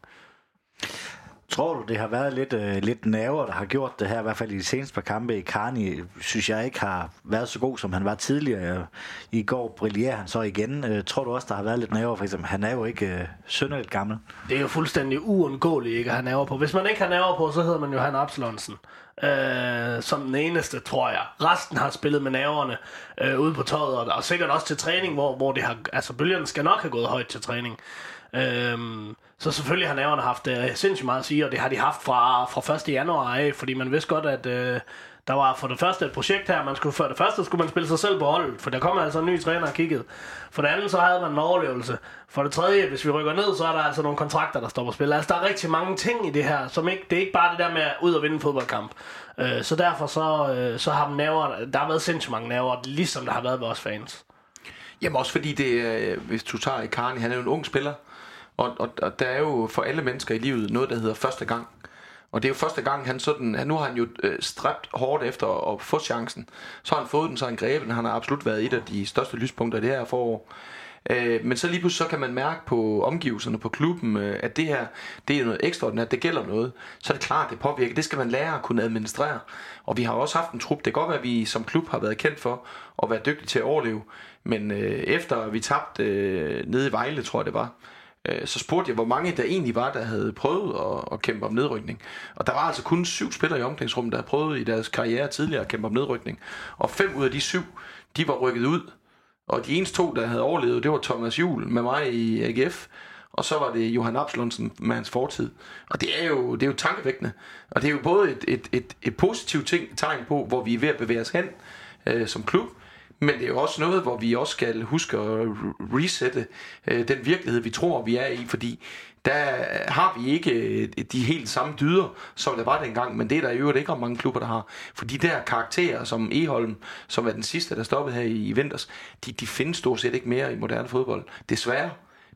Tror du, det har været lidt, øh, lidt nerver, der har gjort det her, i hvert fald i de seneste par kampe i Karni, synes jeg ikke har været så god, som han var tidligere. Øh, I går brillerer han så igen. Øh, tror du også, der har været lidt nerver, for eksempel? Han er jo ikke øh, synderligt gammel. Det er jo fuldstændig uundgåeligt ikke at have nerver på. Hvis man ikke har nerver på, så hedder man jo Han Absalonsen. Øh, som den eneste, tror jeg. Resten har spillet med nerverne øh, ude på tøjet, og, og sikkert også til træning, hvor, hvor det har, altså bølgerne skal nok have gået højt til træning. Øh, så selvfølgelig har naverne haft øh, sindssygt meget at sige, og det har de haft fra, fra 1. januar af, fordi man vidste godt, at øh, der var for det første et projekt her, man skulle, for det første skulle man spille sig selv på holdet, for der kom altså en ny træner og kiggede. For det andet, så havde man en overlevelse. For det tredje, hvis vi rykker ned, så er der altså nogle kontrakter, der står på spil. Altså, der er rigtig mange ting i det her, som ikke, det er ikke bare det der med at ud og vinde en fodboldkamp. Øh, så derfor så, øh, så har man naver, der har været sindssygt mange naver, ligesom der har været ved os fans. Jamen også fordi det, øh, hvis du tager Karni, han er jo en ung spiller, og, og, og der er jo for alle mennesker i livet noget, der hedder første gang. Og det er jo første gang, han sådan, han, nu har han jo øh, stræbt hårdt efter at få chancen. Så har han fået den, så har han grebet den. Han har absolut været et af de største lyspunkter i det her forår. Øh, men så lige pludselig så kan man mærke på omgivelserne, på klubben, øh, at det her, det er noget ekstraordinært, det gælder noget. Så er det klart, det påvirker. Det skal man lære at kunne administrere. Og vi har også haft en trup. Det kan godt være, at vi som klub har været kendt for at være dygtige til at overleve. Men øh, efter vi tabte øh, nede i Vejle, tror jeg det var, Øh, så spurgte jeg, hvor mange der egentlig var, der havde prøvet at, at kæmpe om nedrykning. Og der var altså kun syv spillere i omklædningsrummet, der havde prøvet i deres karriere tidligere at kæmpe om nedrykning. Og fem ud af de syv, de var rykket ud. Og de eneste to, der havde overlevet, det var Thomas Juhl med mig i AGF, og så var det Johan Absalonsen med hans fortid. Og det er jo, det er jo tankevækkende. Og det er jo både et, et, et, et positivt ting, tegn på, hvor vi er ved at bevæge os hen øh, som klub, men det er jo også noget, hvor vi også skal huske at resette øh, den virkelighed, vi tror, vi er i, fordi der har vi ikke øh, de helt samme dyder, som der var dengang, men det er der i øvrigt ikke om mange klubber, der har. For de der karakterer, som Eholm, som er den sidste, der stoppede her i, i vinters, de, de findes stort set ikke mere i moderne fodbold. Desværre.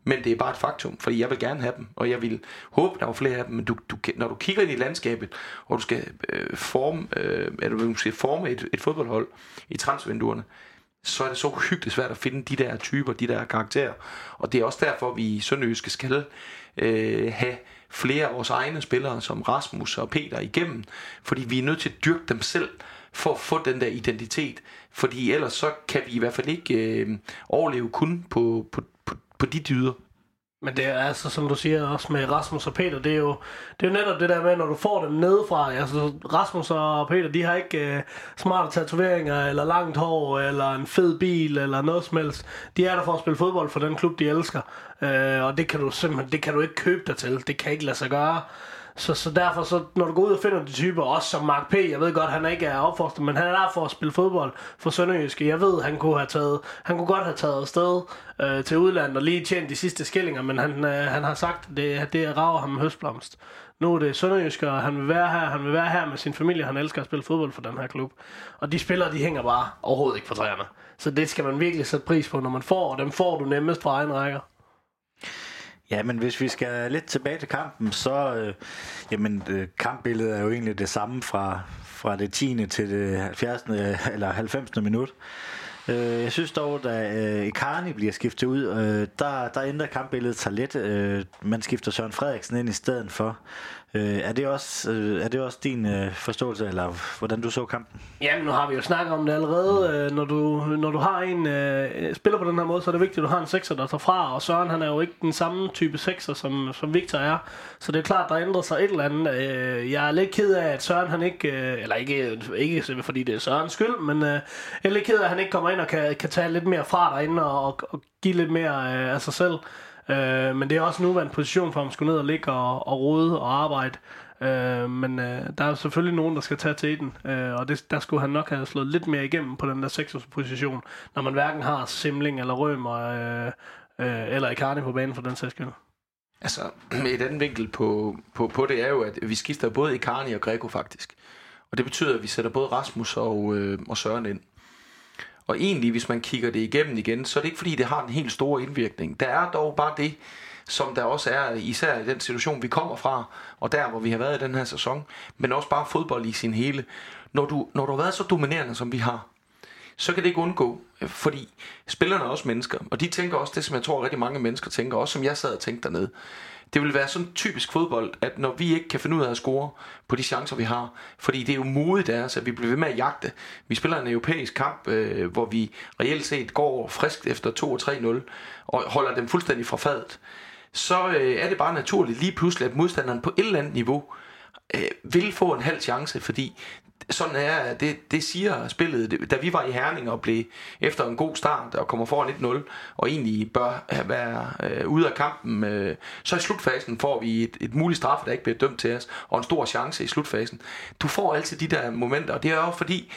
Men det er bare et faktum, fordi jeg vil gerne have dem, og jeg vil håbe, der var flere af dem, men du, du, når du kigger ind i landskabet, og du skal øh, forme, øh, eller du skal forme et, et fodboldhold i transvinduerne, så er det så hyggeligt svært at finde de der typer, de der karakterer. Og det er også derfor, vi i Sønderjyske skal øh, have flere af vores egne spillere, som Rasmus og Peter, igennem. Fordi vi er nødt til at dyrke dem selv, for at få den der identitet. Fordi ellers så kan vi i hvert fald ikke øh, overleve kun på, på, på, på de dyder. Men det er altså, som du siger, også med Rasmus og Peter, det er jo, det er jo netop det der med, når du får dem nedefra. Altså, Rasmus og Peter, de har ikke uh, smarte tatoveringer, eller langt hår, eller en fed bil, eller noget som helst. De er der for at spille fodbold for den klub, de elsker. Uh, og det kan du simpelthen, det kan du ikke købe dig til. Det kan ikke lade sig gøre. Så, så derfor, så, når du går ud og finder de typer, også som Mark P., jeg ved godt, han ikke er opfostret, men han er der for at spille fodbold for Sønderjyske. Jeg ved, han kunne have taget, han kunne godt have taget afsted øh, til udlandet og lige tjent de sidste skillinger, men han, øh, han har sagt, det, det rager ham med høstblomst. Nu er det Sønderjyske, og han vil være her, han vil være her med sin familie, han elsker at spille fodbold for den her klub. Og de spillere, de hænger bare overhovedet ikke for træerne. Så det skal man virkelig sætte pris på, når man får, og dem får du nemmest fra egen rækker. Ja, men hvis vi skal lidt tilbage til kampen, så øh, jamen, øh, kampbilledet er jo egentlig det samme fra, fra det 10. til det 70. Øh, eller 90. minut. Øh, jeg synes dog, da øh, Icarni bliver skiftet ud, øh, der, der ændrer kampbilledet sig lidt. Øh, man skifter Søren Frederiksen ind i stedet for. Øh, er, det også, øh, er det også din øh, forståelse, eller hvordan du så kampen? Jamen, nu har vi jo snakket om det allerede. Øh, når, du, når du har en øh, spiller på den her måde, så er det vigtigt, at du har en sekser, der tager fra. Og Søren, han er jo ikke den samme type sekser, som, som Victor er. Så det er klart, der ændrer sig et eller andet. Øh, jeg er lidt ked af, at Søren han ikke... Øh, eller ikke, ikke fordi det er Sørens skyld, men øh, jeg er lidt ked af, at han ikke kommer ind og kan, kan tage lidt mere fra derinde og, og give lidt mere øh, af sig selv. Øh, men det er også nu en position for ham at skulle ned og ligge og, og rode og arbejde. Øh, men øh, der er selvfølgelig nogen, der skal tage til den, øh, og det, der skulle han nok have slået lidt mere igennem på den der 6 position, når man hverken har Simling eller Rømer øh, øh, eller Icardi på banen for den sags skyld. Altså, [clears throat] et andet vinkel på, på, på det er jo, at vi skifter både Icardi og Greco faktisk. Og det betyder, at vi sætter både Rasmus og, øh, og Søren ind. Og egentlig, hvis man kigger det igennem igen, så er det ikke fordi, det har en helt stor indvirkning. Der er dog bare det, som der også er, især i den situation, vi kommer fra, og der, hvor vi har været i den her sæson, men også bare fodbold i sin hele. Når du, når du har været så dominerende, som vi har, så kan det ikke undgå, fordi spillerne er også mennesker, og de tænker også det, som jeg tror rigtig mange mennesker tænker, også som jeg sad og tænkte dernede. Det vil være sådan typisk fodbold, at når vi ikke kan finde ud af at score på de chancer, vi har, fordi det er jo modigt af os, at vi bliver ved med at jagte. Vi spiller en europæisk kamp, øh, hvor vi reelt set går friskt efter 2 og 3-0, og holder dem fuldstændig fra fadet. Så øh, er det bare naturligt lige pludselig, at modstanderen på et eller andet niveau øh, vil få en halv chance, fordi sådan er det, det siger spillet. Da vi var i Herning og blev efter en god start og kommer foran 1-0 og egentlig bør være øh, ude af kampen, øh, så i slutfasen får vi et, et muligt straf, der ikke bliver dømt til os, og en stor chance i slutfasen. Du får altid de der momenter, og det er jo fordi,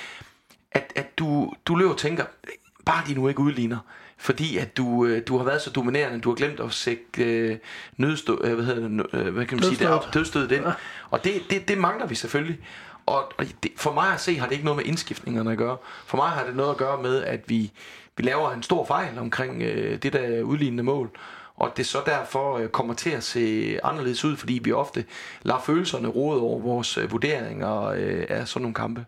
at, at du, du løber og tænker, bare de nu ikke udligner fordi at du, øh, du har været så dominerende, du har glemt at sætte øh, nødstød, øh, hvad hedder det, øh, hvad kan man sige, det, dødstødet ind. Og det, det, det mangler vi selvfølgelig. Og, og det, for mig at se har det ikke noget med indskiftningerne at gøre. For mig har det noget at gøre med, at vi, vi laver en stor fejl omkring øh, det der udlignende mål. Og det så derfor øh, kommer til at se anderledes ud, fordi vi ofte lader følelserne råde over vores øh, vurderinger øh, af sådan nogle kampe.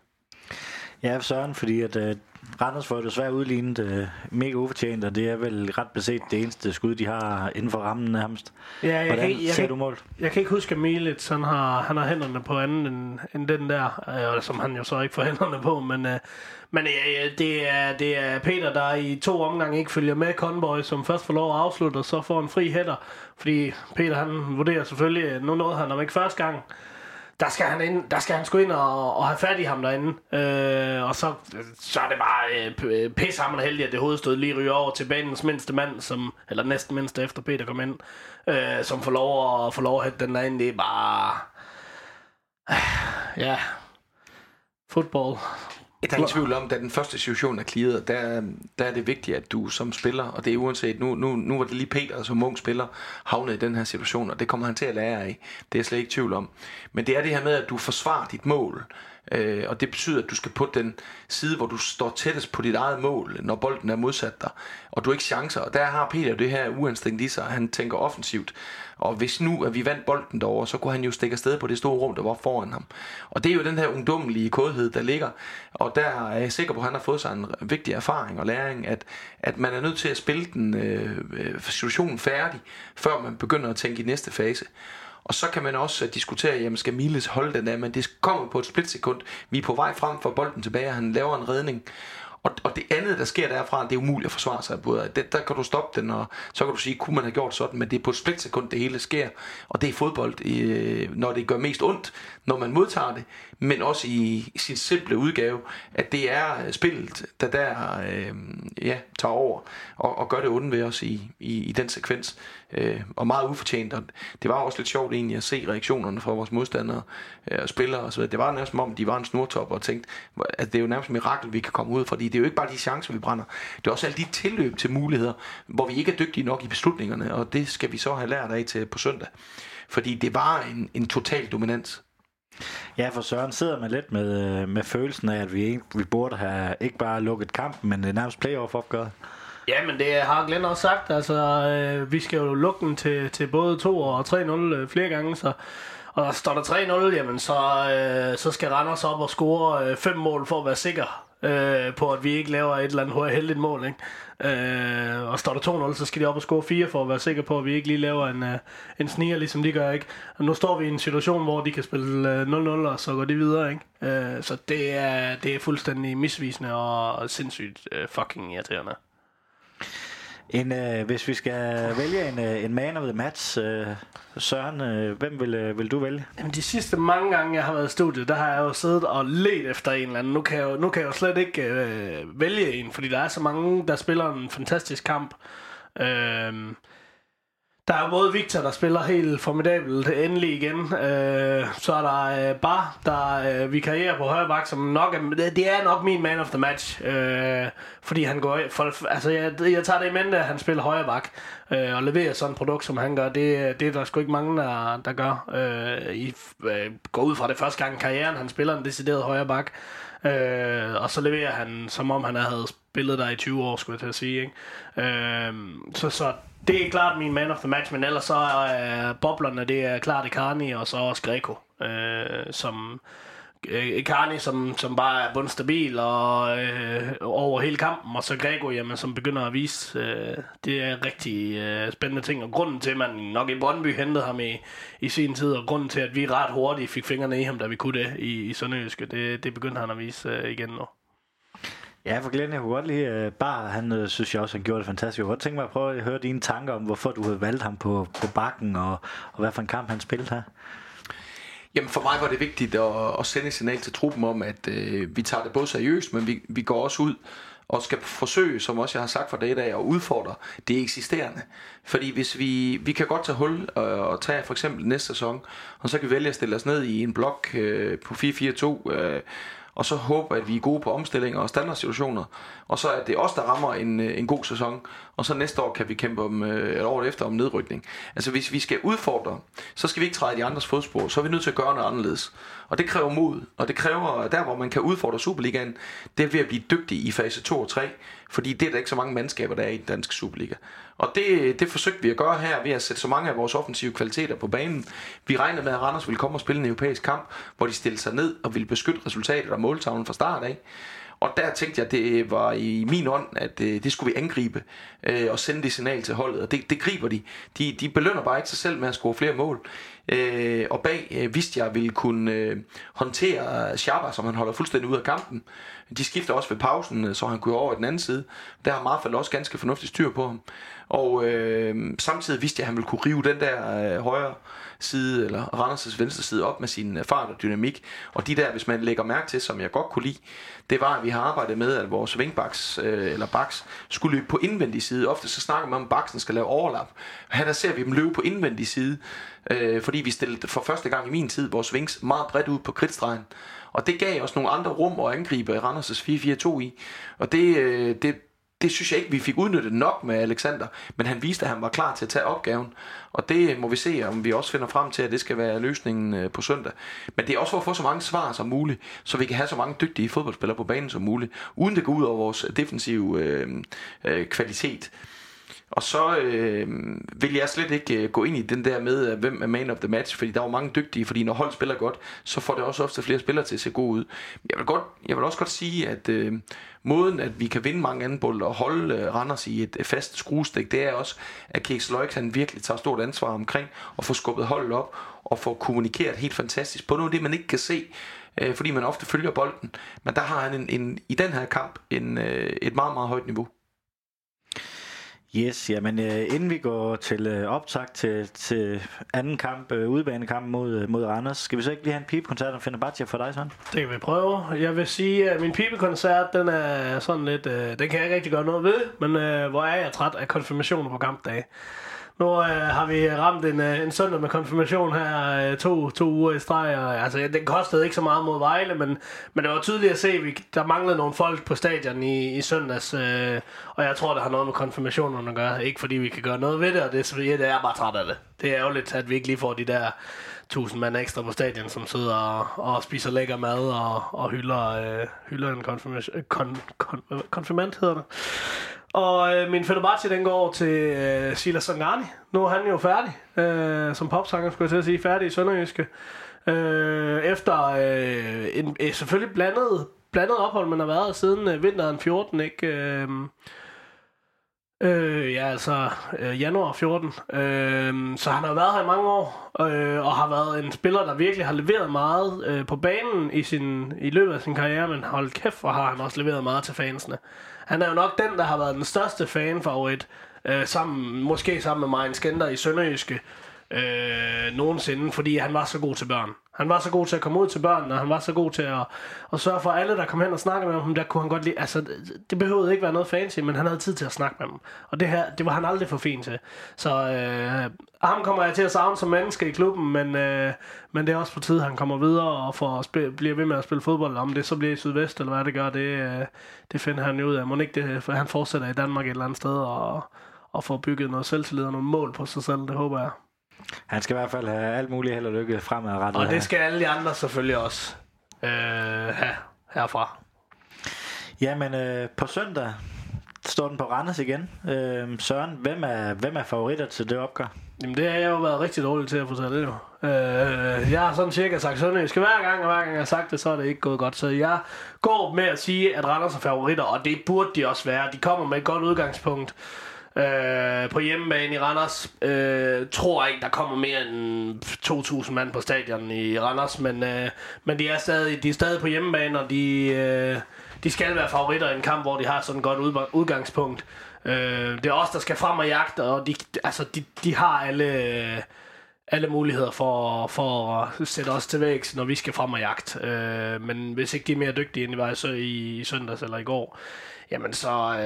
Ja, Søren, fordi at, øh, Randers får desværre udlignet øh, mega ufortjent, og det er vel ret beset det eneste skud, de har inden for rammen nærmest. Ja, jeg Hvordan kan, jeg ser kan, du mål? Jeg kan ikke huske, at Milits, han har, han har hænderne på anden end, end den der, øh, som han jo så ikke får [laughs] hænderne på, men, øh, men øh, det, er, det er Peter, der i to omgange ikke følger med Conboy, som først får lov at afslutte, og så får en fri hætter, fordi Peter han vurderer selvfølgelig, nu nåede han om ikke første gang, der skal han, ind, der skal han sgu ind og, og have fat i ham derinde. Øh, og så, så er det bare øh, øh pissehammerende heldigt, at det hovedstød lige ryger over til banens mindste mand, som, eller næsten mindste efter Peter kom ind, øh, som får lov at, får lov at hætte den derinde. Det er bare... Øh, ja. Fodbold. Der er ingen tvivl om, at den første situation er clearet, der, der er det vigtigt, at du som spiller, og det er uanset, nu, nu, nu var det lige Peter som ung spiller, havnet i den her situation, og det kommer han til at lære af. Det er jeg slet ikke tvivl om. Men det er det her med, at du forsvarer dit mål, øh, og det betyder, at du skal på den side, hvor du står tættest på dit eget mål, når bolden er modsat dig, og du ikke chancer. Og der har Peter det her uanstændigt i sig, han tænker offensivt. Og hvis nu at vi vandt bolden derovre, så kunne han jo stikke afsted på det store rum, der var foran ham. Og det er jo den her ungdommelige kodhed, der ligger. Og der er jeg sikker på, at han har fået sig en vigtig erfaring og læring, at, at man er nødt til at spille den øh, øh situationen færdig, før man begynder at tænke i næste fase. Og så kan man også diskutere, jamen skal Miles holde den af, men det kommer på et splitsekund. Vi er på vej frem for bolden tilbage, og han laver en redning. Og, og det andet, der sker derfra, det er umuligt at forsvare sig både. Det, der kan du stoppe den, og så kan du sige, kunne man have gjort sådan, men det er på et splitsekund, det hele sker. Og det er fodbold, øh, når det gør mest ondt, når man modtager det, men også i, i sin simple udgave, at det er øh, spillet, der der øh, ja, tager over og, og gør det ondt ved os i, i, i den sekvens. Øh, og meget ufortjent. Og det var også lidt sjovt egentlig at se reaktionerne fra vores modstandere øh, og spillere og så videre. Det var nærmest som om, de var en snortop og tænkte, at det er jo nærmest et mirakel, vi kan komme ud, fordi det er jo ikke bare de chancer, vi brænder. Det er også alle de tilløb til muligheder, hvor vi ikke er dygtige nok i beslutningerne, og det skal vi så have lært af til på søndag. Fordi det var en, en total dominans. Ja, for Søren sidder man lidt med, øh, med følelsen af, at vi, vi burde have ikke bare lukket kampen, men øh, nærmest playoff opgøret. Ja, men det har Glenn også sagt. Altså, øh, vi skal jo lukke den til, til både 2 og 3-0 øh, flere gange, så og står der 3-0, jamen så, øh, så skal Randers op og score øh, fem mål for at være sikker øh, på, at vi ikke laver et eller andet heldigt mål. Ikke? Øh, og står der 2-0, så skal de op og score 4 for at være sikre på, at vi ikke lige laver en, øh, en sniger, ligesom de gør. Ikke? Og nu står vi i en situation, hvor de kan spille øh, 0-0, og så går de videre. Ikke? Øh, så det er, det er fuldstændig misvisende og sindssygt øh, fucking irriterende. En, øh, hvis vi skal vælge en, øh, en man of the match, øh, Søren, øh, hvem vil, øh, vil du vælge? Jamen de sidste mange gange, jeg har været i studiet, der har jeg jo siddet og let efter en eller anden. Nu kan jeg jo, nu kan jeg jo slet ikke øh, vælge en, fordi der er så mange, der spiller en fantastisk kamp. Øh, der er både Victor, der spiller helt formidabelt endelig igen. Øh, så er der øh, Bar, der øh, vikarierer på højre bak, som nok er, det er nok min man of the match. Øh, fordi han går... For, altså, jeg, jeg tager det i mente, at han spiller højre bak øh, og leverer sådan et produkt, som han gør. Det, det er der sgu ikke mange, der, der gør. Øh, I øh, går ud fra det første gang i karrieren, han spiller en decideret højre bak. Øh, og så leverer han, som om han havde spillet der i 20 år, skulle jeg til at sige. Ikke? Øh, så, så det er klart min man of the match, men ellers så er øh, boblerne, det er klart Icarni og så også Greco, øh, som Øh, Icarni, som, som bare er bundstabil og øh, over hele kampen, og så Grego, jamen, som begynder at vise, øh, det er rigtig øh, spændende ting, og grunden til, at man nok i Brøndby hentede ham i, i sin tid, og grunden til, at vi ret hurtigt fik fingrene i ham, da vi kunne det i, i Sønderjyske, det, det begyndte han at vise øh, igen nu. Ja, for Glenn, jeg kunne godt lide øh, Bar, han øh, synes jeg også, han gjorde det fantastisk. Jeg kunne godt tænke mig at prøve at høre dine tanker om, hvorfor du havde valgt ham på, på bakken, og, og hvad for en kamp han spillede her. Jamen for mig var det vigtigt at, at sende et signal til truppen om, at øh, vi tager det både seriøst, men vi, vi går også ud og skal forsøge, som også jeg har sagt for dag i dag, at udfordre det eksisterende. Fordi hvis vi, vi kan godt tage hul og, og tage for eksempel næste sæson, og så kan vi vælge at stille os ned i en blok øh, på 4-4-2, øh, og så håber at vi er gode på omstillinger og standardsituationer, og så er det os, der rammer en, øh, en god sæson, og så næste år kan vi kæmpe om, øh, et år efter om nedrykning. Altså hvis vi skal udfordre, så skal vi ikke træde de andres fodspor, så er vi nødt til at gøre noget anderledes. Og det kræver mod, og det kræver, der hvor man kan udfordre Superligaen, det er ved at blive dygtig i fase 2 og 3, fordi det er der ikke så mange mandskaber, der er i den danske Superliga. Og det, det forsøgte vi at gøre her ved at sætte så mange af vores offensive kvaliteter på banen. Vi regnede med, at Randers ville komme og spille en europæisk kamp, hvor de stillede sig ned og ville beskytte resultatet og måltavlen fra start af. Og der tænkte jeg, at det var i min ånd, at øh, det skulle vi angribe øh, og sende det signal til holdet. Og det, det griber de. de. De belønner bare ikke sig selv med at score flere mål. Øh, og bag øh, vidste jeg, at ville kunne øh, håndtere Shabba, som han holder fuldstændig ud af kampen. De skifter også ved pausen, øh, så han kunne over i den anden side. Der har Marfald også ganske fornuftigt styr på ham. Og øh, samtidig vidste jeg, at han ville kunne rive den der øh, højre side, eller Randers' venstre side op med sin øh, fart og dynamik. Og de der, hvis man lægger mærke til, som jeg godt kunne lide, det var, at vi har arbejdet med, at vores vingbaks øh, eller baks skulle løbe på indvendig side. Ofte så snakker man om, at baksen skal lave overlap. Her der ser vi dem løbe på indvendig side, øh, fordi vi stillede for første gang i min tid vores vings meget bredt ud på kridtstregen. Og det gav os nogle andre rum at angribe Randers' 4-4-2 i. Og det, øh, det, det synes jeg ikke, vi fik udnyttet nok med Alexander, men han viste, at han var klar til at tage opgaven. Og det må vi se, om vi også finder frem til, at det skal være løsningen øh, på søndag. Men det er også for at få så mange svar som muligt, så vi kan have så mange dygtige fodboldspillere på banen som muligt, uden det går ud over vores defensive øh, øh, kvalitet. Og så øh, vil jeg slet ikke øh, gå ind i den der med, øh, hvem er man of the match, fordi der er jo mange dygtige, fordi når hold spiller godt, så får det også ofte flere spillere til at se gode ud. Jeg vil, godt, jeg vil også godt sige, at øh, måden, at vi kan vinde mange anden bold og holde øh, Randers i et øh, fast skruestik, det er også, at Keks Løjks, han virkelig tager stort ansvar omkring at få skubbet holdet op og få kommunikeret helt fantastisk på noget af det, man ikke kan se, øh, fordi man ofte følger bolden. Men der har han en, en, i den her kamp en, øh, et meget, meget højt niveau. Yes, jamen øh, inden vi går til øh, optag til, til anden kamp, øh, udebanekamp mod, øh, mod Randers, skal vi så ikke lige have en pibekoncert om Fenerbahce for dig, sådan? Det kan vi prøve. Jeg vil sige, at min pibekoncert, den er sådan lidt, øh, den kan jeg ikke rigtig gøre noget ved, men øh, hvor er jeg træt af konfirmationer på kampdage. Nu øh, har vi ramt en, øh, en søndag med konfirmation her øh, to, to uger i streg. Og, altså, den kostede ikke så meget mod Vejle, men, men det var tydeligt at se, at vi, der manglede nogle folk på stadion i, i søndags. Øh, og jeg tror, det har noget med konfirmationen at gøre. Ikke fordi vi kan gøre noget ved det, og det, ja, det er bare træt af det. Det er ærgerligt, at vi ikke lige får de der tusind mand ekstra på stadion, som sidder og, og spiser lækker mad og, og hylder, øh, hylder en konfirmation, kon, kon, konfirmant, hedder det. Og øh, min Fenerbahce, den går til øh, Silas Sangani. Nu er han jo færdig, øh, som popsanger, skulle jeg til at sige, færdig i Sønderjyske. Øh, efter øh, en, øh, selvfølgelig blandet blandet ophold, man har været siden øh, vinteren 14, ikke? Øh, Øh, ja, altså øh, januar 14. Øh, så han har været her i mange år, øh, og har været en spiller, der virkelig har leveret meget øh, på banen i, sin, i løbet af sin karriere, men hold kæft, hvor har han også leveret meget til fansene. Han er jo nok den, der har været den største fanfavorit, øh, sammen, måske sammen med Marian Skender i Sønderjyske, øh, nogensinde, fordi han var så god til børn. Han var så god til at komme ud til børnene, og han var så god til at, at sørge for, alle, der kom hen og snakkede med ham, der kunne han godt lide. Altså, det behøvede ikke være noget fancy, men han havde tid til at snakke med dem. Og det her, det var han aldrig for fin til. Så øh, ham kommer jeg til at savne som menneske i klubben, men, øh, men det er også på tid, han kommer videre og får spil, bliver ved med at spille fodbold. Om det så bliver i Sydvest, eller hvad det gør, det, øh, det finder han jo ud af. Må ikke det, for han fortsætter i Danmark et eller andet sted og, og får bygget noget selvtillid og nogle mål på sig selv, det håber jeg. Han skal i hvert fald have alt muligt held og lykke fremadrettet. Og her. det skal alle de andre selvfølgelig også øh, have herfra. Jamen, øh, på søndag står den på Randers igen. Øh, Søren, hvem er, hvem er favoritter til det opgør? Jamen det har jeg jo været rigtig dårlig til at fortælle det jo. Øh, jeg har sådan cirka sagt sønderjysk hver gang, og hver gang jeg har sagt det, så er det ikke gået godt. Så jeg går med at sige, at Randers er favoritter, og det burde de også være. De kommer med et godt udgangspunkt øh, på hjemmebane i Randers. Øh, tror ikke, der kommer mere end 2.000 mand på stadion i Randers, men, øh, men de, er stadig, de er stadig på hjemmebane, og de, øh, de skal være favoritter i en kamp, hvor de har sådan et godt udgangspunkt. Øh, det er os, der skal frem og jagte, og de, altså, de, de har alle, øh, alle muligheder for, for at sætte os til vægs, når vi skal frem og jagte. Øh, men hvis ikke de er mere dygtige, end de var så i, i søndags eller i går, jamen så,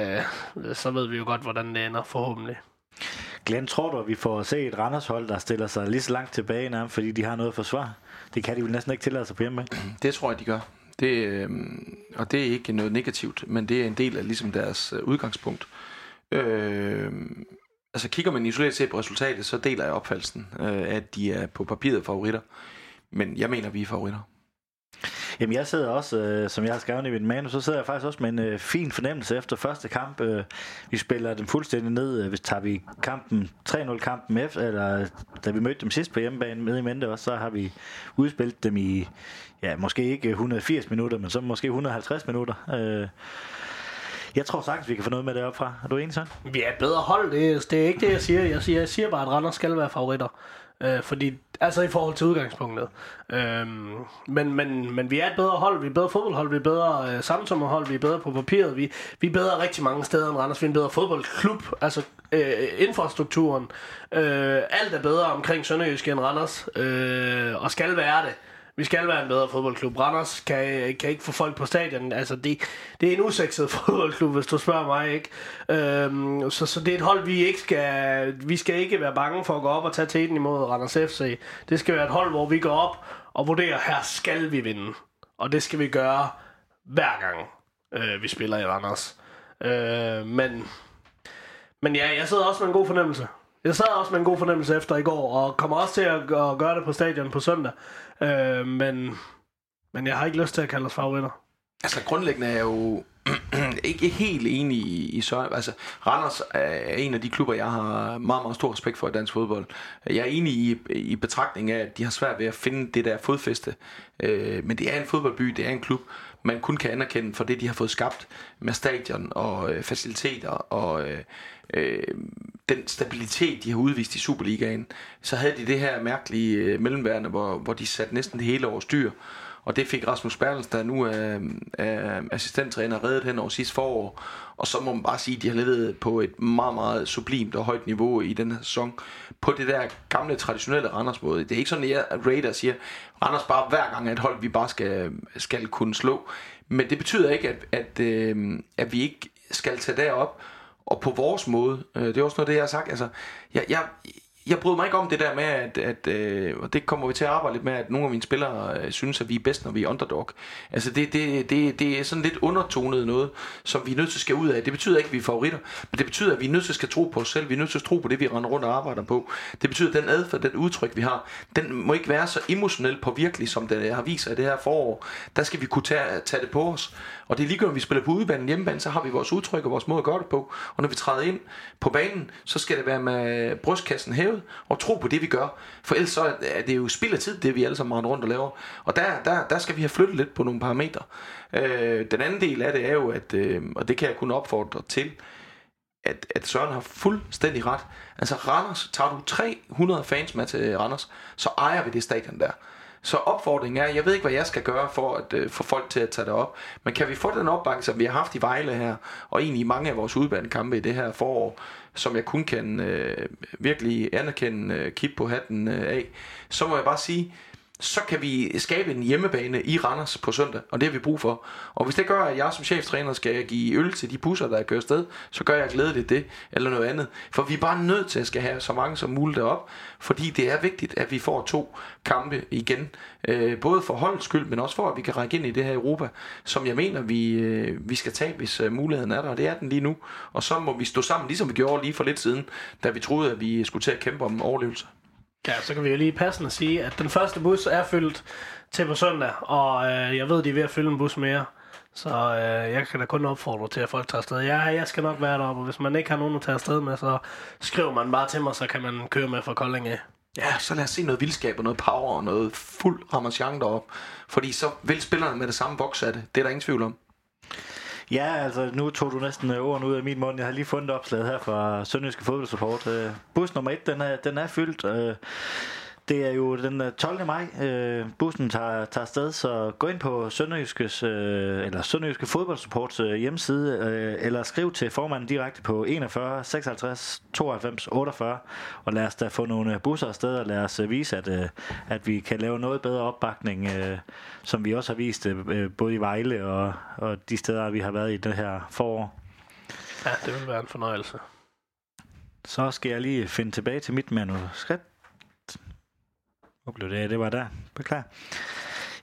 øh, så ved vi jo godt, hvordan det ender forhåbentlig. Glenn, tror du, at vi får se et Randers-hold, der stiller sig lige så langt tilbage nærmest, fordi de har noget at forsvare? Det kan de jo næsten ikke tillade sig på hjemme. [clears throat] Det tror jeg, de gør. Det, øh, og det er ikke noget negativt, men det er en del af ligesom deres øh, udgangspunkt. Øh, altså kigger man isoleret set på resultatet, så deler jeg opfattelsen, øh, at de er på papiret favoritter. Men jeg mener, vi er favoritter. Jamen jeg sidder også, øh, som jeg har skrevet i min manus, så sidder jeg faktisk også med en øh, fin fornemmelse efter første kamp. Øh, vi spiller den fuldstændig ned, øh, hvis tager vi kampen 3-0 kampen efter, eller da vi mødte dem sidst på hjemmebane med i mente også, så har vi udspillet dem i, ja, måske ikke 180 minutter, men så måske 150 minutter. Øh, jeg tror sagtens, vi kan få noget med det op fra. Er du enig, sådan? Vi er bedre hold, det det er ikke det, jeg siger. Jeg siger, jeg siger bare, at Randers skal være favoritter. Øh, fordi, altså i forhold til udgangspunktet. Øh, men, men, men vi er et bedre hold, vi er bedre fodboldhold, vi er bedre øh, samsommerhold, vi er bedre på papiret, vi, vi er bedre rigtig mange steder end Randers, vi er en bedre fodboldklub, altså øh, infrastrukturen, øh, alt er bedre omkring Sønderjysk end Randers, øh, og skal være det. Vi skal være en bedre fodboldklub. Randers kan, kan ikke få folk på stadion. Altså, det, det er en usekset [laughs] fodboldklub, hvis du spørger mig, ikke? Øhm, så, så det er et hold, vi ikke skal... Vi skal ikke være bange for at gå op og tage teten imod Randers FC. Det skal være et hold, hvor vi går op og vurderer, her skal vi vinde. Og det skal vi gøre hver gang, øh, vi spiller i Randers. Øh, men, men ja, jeg sidder også med en god fornemmelse. Jeg sad også med en god fornemmelse efter i går, og kommer også til at, at gøre det på stadion på søndag. Øh, men, men jeg har ikke lyst til at kalde os favoritter. Altså grundlæggende er jeg jo [clears throat] ikke helt enig i, i Søren. Altså, Randers er en af de klubber, jeg har meget, meget stor respekt for i dansk fodbold. Jeg er enig i, i betragtning af, at de har svært ved at finde det der fodfæste. Øh, men det er en fodboldby, det er en klub, man kun kan anerkende for det, de har fået skabt med stadion og øh, faciliteter og øh, øh, den stabilitet, de har udvist i Superligaen. Så havde de det her mærkelige øh, mellemværende, hvor, hvor de satte næsten det hele over styr. Og det fik Rasmus Berlens, der nu er, er assistenttræner, reddet hen over sidste forår. Og så må man bare sige, at de har levet på et meget, meget sublimt og højt niveau i den her sæson. På det der gamle, traditionelle Randers måde. Det er ikke sådan, at Raider siger, Randers bare hver gang er et hold, vi bare skal, skal kunne slå. Men det betyder ikke, at, at, at, at vi ikke skal tage derop og på vores måde. Øh, det er også noget, det jeg har sagt. Altså, jeg, jeg, jeg bryder mig ikke om det der med, at, at øh, og det kommer vi til at arbejde lidt med, at nogle af mine spillere øh, synes, at vi er bedst, når vi er underdog. Altså det, det, det, det er sådan lidt undertonet noget, som vi er nødt til at skal ud af. Det betyder ikke, at vi er favoritter, men det betyder, at vi er nødt til at skal tro på os selv. Vi er nødt til at tro på det, vi render rundt og arbejder på. Det betyder, at den adfærd, den udtryk, vi har, den må ikke være så emotionelt påvirkelig, som den har vist sig i det her forår. Der skal vi kunne tage, tage det på os. Og det er ligegyldigt, om vi spiller på udebanen hjemmebane, så har vi vores udtryk og vores måde at gøre det på. Og når vi træder ind på banen, så skal det være med brystkassen hævet, lavet, og tro på det, vi gør. For ellers så er det jo spild af tid, det vi alle sammen render rundt og laver. Og der, der, der skal vi have flyttet lidt på nogle parametre. Øh, den anden del af det er jo, at, øh, og det kan jeg kun opfordre til, at, at Søren har fuldstændig ret. Altså Randers, tager du 300 fans med til Randers, så ejer vi det stadion der. Så opfordringen er, jeg ved ikke, hvad jeg skal gøre for at øh, få folk til at tage det op, men kan vi få den opbakning, som vi har haft i Vejle her, og egentlig i mange af vores udbanekampe i det her forår, som jeg kun kan øh, virkelig anerkende øh, kip på hatten øh, af, så må jeg bare sige, så kan vi skabe en hjemmebane i Randers på søndag, og det har vi brug for. Og hvis det gør, at jeg som cheftræner skal give øl til de busser, der kører sted, så gør jeg glædeligt det, eller noget andet. For vi er bare nødt til at skal have så mange som muligt derop, fordi det er vigtigt, at vi får to kampe igen. Øh, både for holdets skyld, men også for, at vi kan række ind i det her Europa, som jeg mener, vi, øh, vi skal tage, hvis øh, muligheden er der, og det er den lige nu. Og så må vi stå sammen, ligesom vi gjorde lige for lidt siden, da vi troede, at vi skulle til at kæmpe om overlevelse. Ja, så kan vi jo lige passende sige, at den første bus er fyldt til på søndag, og øh, jeg ved, de er ved at fylde en bus mere. Så øh, jeg kan da kun opfordre til, at folk tager afsted. Ja, jeg skal nok være deroppe, og hvis man ikke har nogen at tage afsted med, så skriver man bare til mig, så kan man køre med fra Kolding af. Ja, så lad os se noget vildskab og noget power og noget fuld ramachan derop. Fordi så vil spillerne med det samme vokse af det. Det er der ingen tvivl om. Ja, altså nu tog du næsten ordene ud af min mund. Jeg har lige fundet opslaget her fra Sønderjyske Fodboldsupport. Øh, bus nummer 1, den er, den er fyldt. Øh, Øh, det er jo den 12. Øh, maj, øh, bussen tager, tager afsted, så gå ind på Sønderjyskes, øh, eller Sønderjyske Fodboldsupports øh, hjemmeside, øh, eller skriv til formanden direkte på 41 56 92 48, og lad os da få nogle busser afsted, og lad os øh, vise, at, øh, at vi kan lave noget bedre opbakning, øh, som vi også har vist øh, både i Vejle og, og de steder, vi har været i det her forår. Ja, det vil være en fornøjelse. Så skal jeg lige finde tilbage til mit manuskript. Hvor blev det Det var der. Beklager.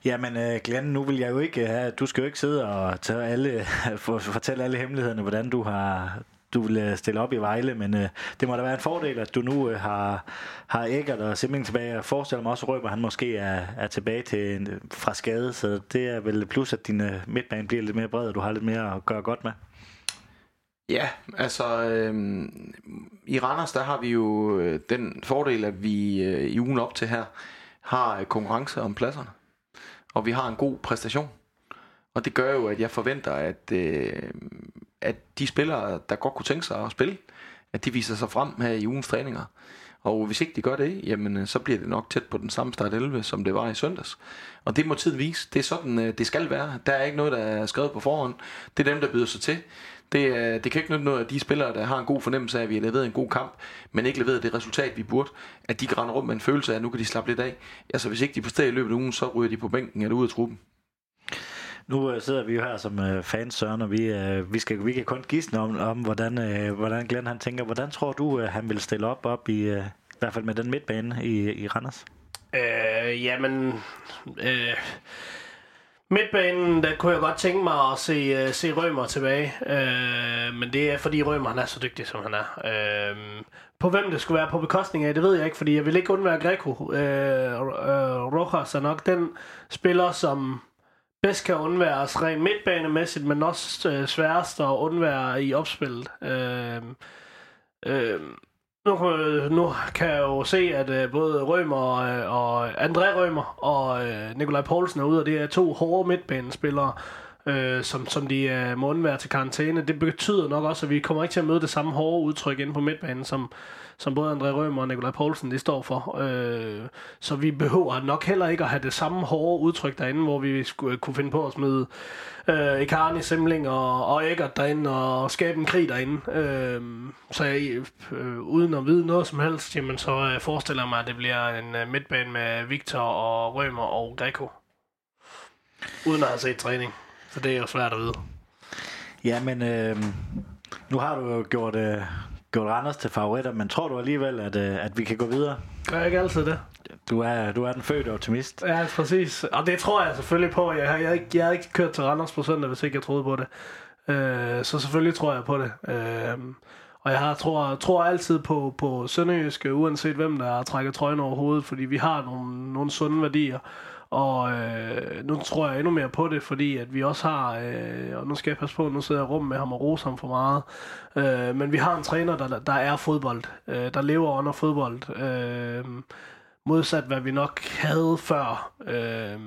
Jamen, uh, Glenn, nu vil jeg jo ikke have, du skal jo ikke sidde og tage alle, [laughs] for, fortælle alle hemmelighederne, hvordan du har du vil øh, stille op i Vejle, men øh, det må da være en fordel, at du nu øh, har, har Eggert og Simming tilbage. Jeg forestiller mig også, at Røber han måske er, er tilbage til, fra skade, så det er vel plus, at din øh, midtbane bliver lidt mere bred, og du har lidt mere at gøre godt med. Ja, altså øh, i Randers, der har vi jo øh, den fordel, at vi øh, i ugen op til her har øh, konkurrence om pladserne. Og vi har en god præstation. Og det gør jo, at jeg forventer, at, øh, at de spillere, der godt kunne tænke sig at spille, at de viser sig frem her i ugens træninger. Og hvis ikke de gør det, jamen øh, så bliver det nok tæt på den samme start 11, som det var i søndags. Og det må tiden vise. Det er sådan, det skal være. Der er ikke noget, der er skrevet på forhånd. Det er dem, der byder sig til. Det, det kan ikke nytte noget, at de spillere, der har en god fornemmelse af, at vi har leveret en god kamp, men ikke leveret det resultat, vi burde, at de kan rende rundt med en følelse af, at nu kan de slappe lidt af. Altså hvis ikke de præsterer i løbet af ugen, så ryger de på bænken eller ud af truppen. Nu uh, sidder vi jo her som uh, fans, Søren, og vi, vi, skal, vi kan kun gisne om, om hvordan, hvordan Glenn han tænker. Hvordan tror du, han vil stille op, op i, i hvert fald med den midtbane i, i Randers? Øh, jamen... Øh Midtbanen, der kunne jeg godt tænke mig at se, uh, se Rømer tilbage. Uh, men det er fordi Rømer han er så dygtig, som han er. Uh, på hvem det skulle være på bekostning af, det ved jeg ikke, fordi jeg vil ikke undvære Greco. Uh, uh, Rojas er nok den spiller, som bedst kan undværes rent midtbanemæssigt, men også uh, sværest at undvære i opspillet. Uh, uh, nu, øh, nu kan jeg jo se, at uh, både Rømer og, og André Rømer og uh, Nikolaj Poulsen er ude, og det er to hårde midtbanespillere, øh, som, som de øh, må undvære til karantæne. Det betyder nok også, at vi kommer ikke til at møde det samme hårde udtryk inde på midtbanen, som, som både André Rømer og Nikolaj Poulsen de står for. Øh, så vi behøver nok heller ikke at have det samme hårde udtryk derinde, hvor vi skulle øh, kunne finde på at smide øh, Icarni, Simling og, og Eggert derinde og skabe en krig derinde. Øh, så jeg, øh, uden at vide noget som helst, jamen, så øh, forestiller jeg mig, at det bliver en øh, midtbane med Victor og Rømer og Greco. Uden at have set træning. Så det er jo svært at vide. Ja, men øh, nu har du jo gjort, øh, gjort Randers til favoritter, men tror du alligevel, at, øh, at vi kan gå videre? Gør jeg ikke altid det? Du er, du er den fødte optimist. Ja, præcis. Og det tror jeg selvfølgelig på. Jeg har, jeg, ikke, jeg har ikke kørt til Randers på søndag, hvis ikke jeg troede på det. Øh, så selvfølgelig tror jeg på det. Øh, og jeg har, tror, tror altid på, på Sønderjyske, uanset hvem der trækker trøjen over hovedet, fordi vi har nogle, nogle sunde værdier. Og øh, nu tror jeg endnu mere på det, fordi at vi også har, øh, og nu skal jeg passe på, nu sidder jeg rum med ham og roser ham for meget, øh, men vi har en træner, der, der er fodbold, øh, der lever under fodbold, øh, modsat hvad vi nok havde før. Øh,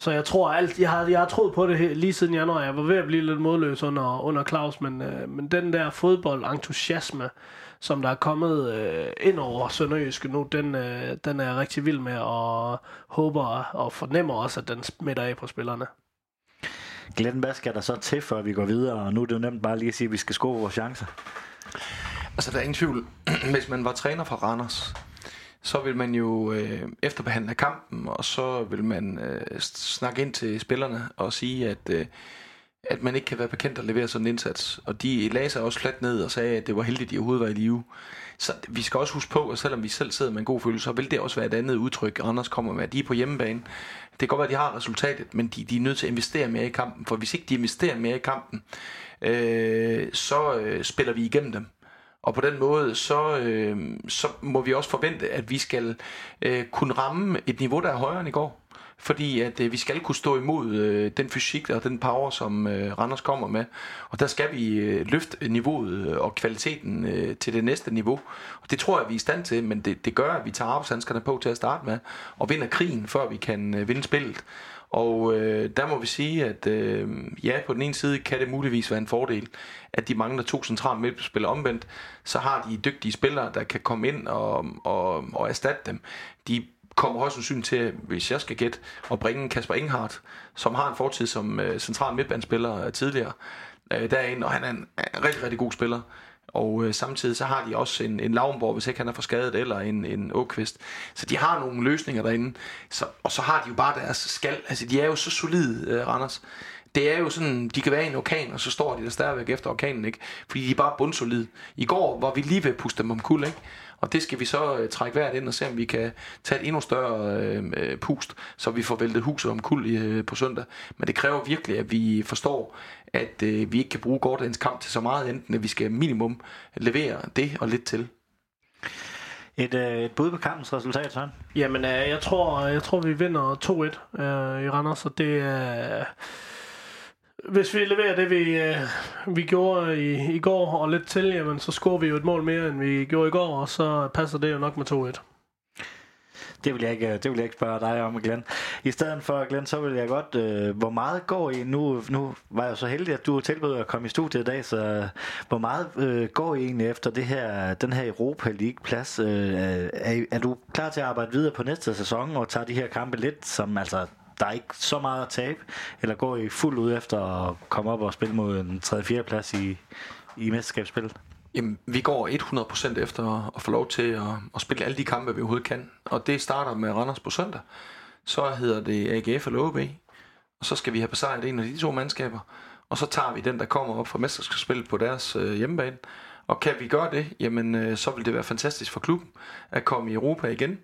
så jeg tror alt, jeg har, jeg har troet på det her, lige siden januar. Jeg var ved at blive lidt modløs under, under Claus, men, øh, men den der fodboldentusiasme, som der er kommet øh, ind over Sønderjyske nu, den, øh, den er jeg rigtig vild med, og håber og fornemmer også, at den smitter af på spillerne. Glenn, hvad skal der så til, før vi går videre? Og nu er det jo nemt bare lige at sige, at vi skal score vores chancer. Altså, der er ingen tvivl. [clears throat] Hvis man var træner for Randers, så vil man jo øh, efterbehandle kampen, og så vil man øh, snakke ind til spillerne og sige, at, øh, at man ikke kan være bekendt at levere sådan en indsats. Og de lagde sig også fladt ned og sagde, at det var heldigt, at de overhovedet var i live. Så vi skal også huske på, at selvom vi selv sidder med en god følelse, så vil det også være et andet udtryk, Anders kommer med. De er på hjemmebane. Det kan godt være, at de har resultatet, men de, de er nødt til at investere mere i kampen. For hvis ikke de investerer mere i kampen, øh, så øh, spiller vi igennem dem. Og på den måde, så, øh, så må vi også forvente, at vi skal øh, kunne ramme et niveau, der er højere end i går. Fordi at øh, vi skal kunne stå imod øh, den fysik og den power, som øh, Randers kommer med. Og der skal vi øh, løfte niveauet øh, og kvaliteten øh, til det næste niveau. Og det tror jeg, vi er i stand til, men det, det gør, at vi tager arbejdshandskerne på til at starte med. Og vinder krigen, før vi kan øh, vinde spillet. Og øh, der må vi sige, at øh, ja, på den ene side kan det muligvis være en fordel, at de mangler to centrale midtspillere omvendt. Så har de dygtige spillere, der kan komme ind og, og, og erstatte dem. De kommer højst sandsynligt til, hvis jeg skal gætte, at bringe Kasper Inghardt, som har en fortid som øh, central midtbandspiller øh, tidligere, øh, derind, og han er en, en rigtig, rigtig god spiller. Og øh, samtidig så har de også en, en Lavnborg, hvis ikke han er for skadet, eller en, en Åkvist. Så de har nogle løsninger derinde. Så, og så har de jo bare deres skal. Altså, de er jo så solide, øh, Randers. Det er jo sådan, de kan være i en orkan, og så står de der stadigvæk efter orkanen, ikke? Fordi de er bare bundsolide. I går var vi lige ved at puste dem om kul, ikke? Og det skal vi så øh, trække hvert ind og se, om vi kan tage et endnu større øh, øh pust, så vi får væltet huset om kul øh, på søndag. Men det kræver virkelig, at vi forstår, at øh, vi ikke kan bruge gårdagens kamp til så meget, enten at vi skal minimum levere det og lidt til. Et, øh, et bud på kampens resultat, Søren? Jamen, øh, jeg, tror, jeg tror, vi vinder 2-1 øh, i Randers, og det er... Øh, hvis vi leverer det, vi, øh, vi gjorde i, i går og lidt til, jamen, så scorer vi jo et mål mere, end vi gjorde i går, og så passer det jo nok med 2-1. Det vil, jeg ikke, øh, det vil jeg ikke spørge dig om, Glenn. I stedet for, Glenn, så vil jeg godt... Øh, hvor meget går I... Nu, nu var jeg så heldig, at du tilbød at komme i studiet i dag, så øh, hvor meget øh, går I egentlig efter det her, den her Europa League-plads? Øh, er, er du klar til at arbejde videre på næste sæson og tage de her kampe lidt, som altså der er ikke så meget at tabe, eller går I fuldt ud efter at komme op og spille mod en 3-4 plads i, i mesterskabsspillet? Jamen, vi går 100% efter at få lov til at, at spille alle de kampe, vi overhovedet kan. Og det starter med Randers på søndag. Så hedder det AGF eller OB. Og så skal vi have besejret en af de to mandskaber. Og så tager vi den, der kommer op fra mesterskabsspillet på deres øh, hjemmebane. Og kan vi gøre det, jamen øh, så vil det være fantastisk for klubben at komme i Europa igen.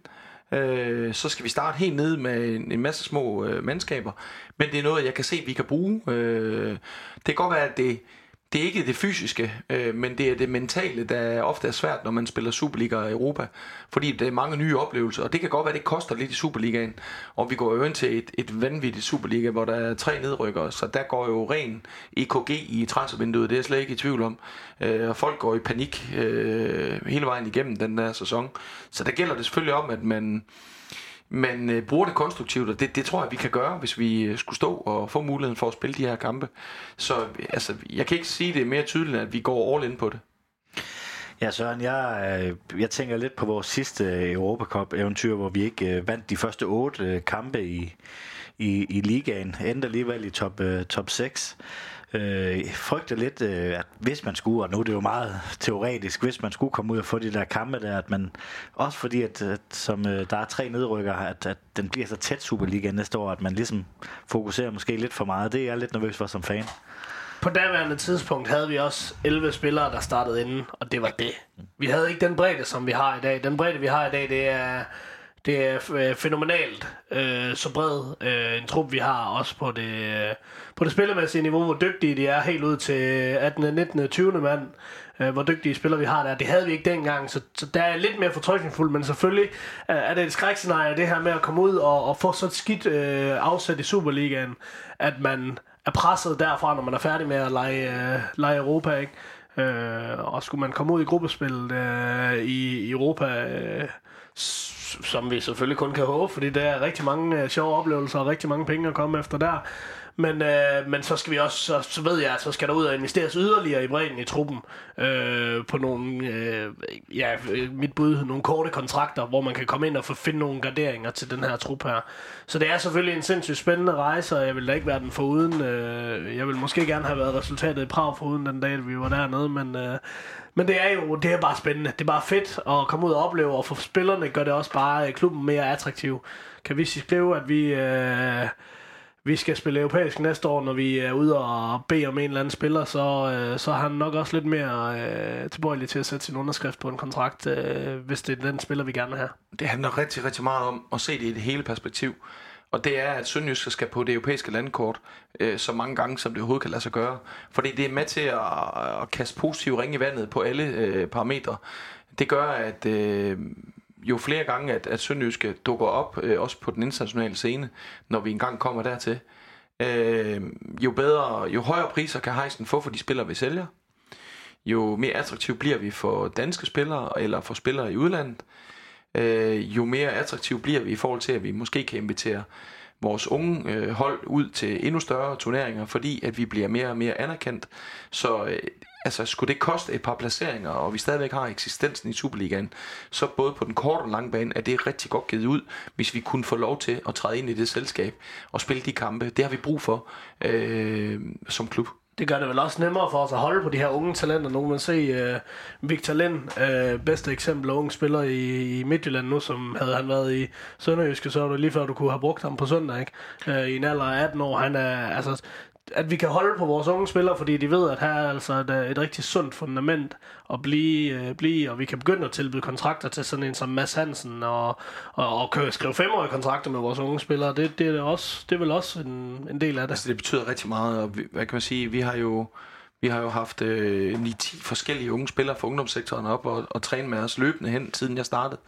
Øh, så skal vi starte helt nede med en, en masse små øh, mandskaber. Men det er noget, jeg kan se, vi kan bruge. Øh, det kan godt være, at det, det er ikke det fysiske, øh, men det er det mentale, der ofte er svært, når man spiller Superliga i Europa. Fordi det er mange nye oplevelser, og det kan godt være, at det koster lidt i Superligaen. Og vi går jo ind til et, et vanvittigt Superliga, hvor der er tre nedrykkere, så der går jo ren EKG i transfervinduet, det er jeg slet ikke i tvivl om. Øh, og folk går i panik øh, hele vejen igennem den der sæson. Så der gælder det selvfølgelig om, at man man øh, bruger det konstruktivt, og det, det tror jeg, vi kan gøre, hvis vi øh, skulle stå og få muligheden for at spille de her kampe. Så øh, altså, jeg kan ikke sige det mere tydeligt, at vi går all in på det. Ja, Søren, jeg, øh, jeg tænker lidt på vores sidste Europacup-eventyr, hvor vi ikke øh, vandt de første otte kampe i, i, i ligaen. Endte alligevel i top, top 6 øh, frygter lidt, øh, at hvis man skulle, og nu er det jo meget teoretisk, hvis man skulle komme ud og få de der kampe der, at man, også fordi, at, at som øh, der er tre nedrykker, at, at den bliver så tæt Superliga næste år, at man ligesom fokuserer måske lidt for meget. Det er jeg lidt nervøs for som fan. På daværende tidspunkt havde vi også 11 spillere, der startede inden, og det var det. Vi havde ikke den bredde, som vi har i dag. Den bredde, vi har i dag, det er det er øh, fænomenalt øh, så bred øh, en trup, vi har også på det, øh, på det spillemæssige niveau, hvor dygtige de er helt ud til 18., 19., 20. mand, øh, hvor dygtige spillere vi har der. Det havde vi ikke dengang, så, så der er lidt mere fortrykningsfuldt, men selvfølgelig øh, er det et skrækscenarie, det her med at komme ud og, og få så et skidt øh, afsat i Superligaen, at man er presset derfra, når man er færdig med at lege, øh, lege Europa, ikke? Øh, og skulle man komme ud i gruppespillet øh, i, i Europa, øh, som vi selvfølgelig kun kan håbe, fordi der er rigtig mange øh, sjove oplevelser og rigtig mange penge at komme efter der. Men, øh, men så skal vi også, så, så ved jeg, at så skal der ud og investeres yderligere i bredden i truppen øh, på nogle, øh, ja, mit bud, nogle korte kontrakter, hvor man kan komme ind og få finde nogle garderinger til den her trup her. Så det er selvfølgelig en sindssygt spændende rejse, og jeg vil da ikke være den foruden. Øh, jeg vil måske gerne have været resultatet i Prag foruden den dag, vi var dernede, men, øh, men det er jo det er bare spændende. Det er bare fedt at komme ud og opleve, og for spillerne gør det også bare øh, klubben mere attraktiv. Kan vi skrive, at vi... Øh, vi skal spille europæisk næste år, når vi er ude og bede om en eller anden spiller, så, øh, så er han nok også lidt mere øh, tilbøjelig til at sætte sin underskrift på en kontrakt, øh, hvis det er den spiller, vi gerne vil have. Det handler rigtig, rigtig meget om at se det i det hele perspektiv. Og det er, at Sønderjysk skal på det europæiske landkort øh, så mange gange, som det overhovedet kan lade sig gøre. Fordi det er med til at, at kaste positiv ring i vandet på alle øh, parametre. Det gør, at øh, jo flere gange, at, at Sønderjyske dukker op, øh, også på den internationale scene, når vi engang kommer dertil, øh, jo bedre, jo højere priser kan Heisen få for de spillere, vi sælger. Jo mere attraktiv bliver vi for danske spillere, eller for spillere i udlandet. Øh, jo mere attraktiv bliver vi i forhold til, at vi måske kan invitere vores unge øh, hold ud til endnu større turneringer, fordi at vi bliver mere og mere anerkendt. Så øh, altså, skulle det koste et par placeringer, og vi stadigvæk har eksistensen i Superligaen, så både på den korte og lange bane er det rigtig godt givet ud, hvis vi kunne få lov til at træde ind i det selskab og spille de kampe. Det har vi brug for øh, som klub. Det gør det vel også nemmere for os at holde på de her unge talenter. Nu kan man se uh, Victor Lind, uh, bedste eksempel unge spiller i, i Midtjylland nu, som havde han været i Sønderjyske, så var det lige før, du kunne have brugt ham på søndag, ikke? Uh, I en alder af 18 år. Han er, altså, at vi kan holde på vores unge spillere, fordi de ved, at her er altså et, øh, et rigtig sundt fundament at blive, øh, blive, og vi kan begynde at tilbyde kontrakter til sådan en som Mads Hansen, og, og, og skrive femårige kontrakter med vores unge spillere. Det, det, er, også, det er vel også en, en del af det. Altså, det betyder rigtig meget, og vi, hvad kan man sige, vi har jo... Vi har jo haft øh, 9-10 forskellige unge spillere fra ungdomssektoren op og, og træne med os løbende hen, siden jeg startede.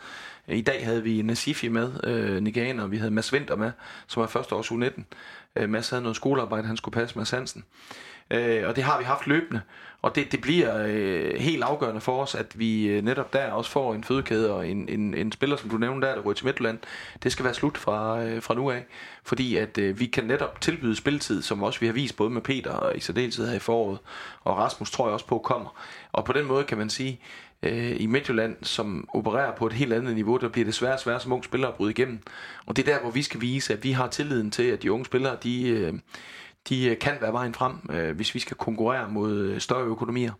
I dag havde vi Nasifi med, øh, Niganer, og vi havde Mads Winter med, som var første års U19. Øh, Mads havde noget skolearbejde, han skulle passe med Hansen. Øh, og det har vi haft løbende. Og det, det bliver øh, helt afgørende for os, at vi øh, netop der også får en fødekæde og en, en, en spiller, som du nævnte der, der ryger til Midtjylland. Det skal være slut fra, øh, fra nu af. Fordi at øh, vi kan netop tilbyde spilletid, som også vi har vist både med Peter og i særdeleshed her i foråret. Og Rasmus tror jeg også på kommer. Og på den måde kan man sige, øh, i Midtjylland, som opererer på et helt andet niveau, der bliver det svært svært som unge spillere at bryde igennem. Og det er der, hvor vi skal vise, at vi har tilliden til, at de unge spillere, de, øh, de øh, kan være vejen frem, øh, hvis vi skal konkurrere mod øh, større økonomier.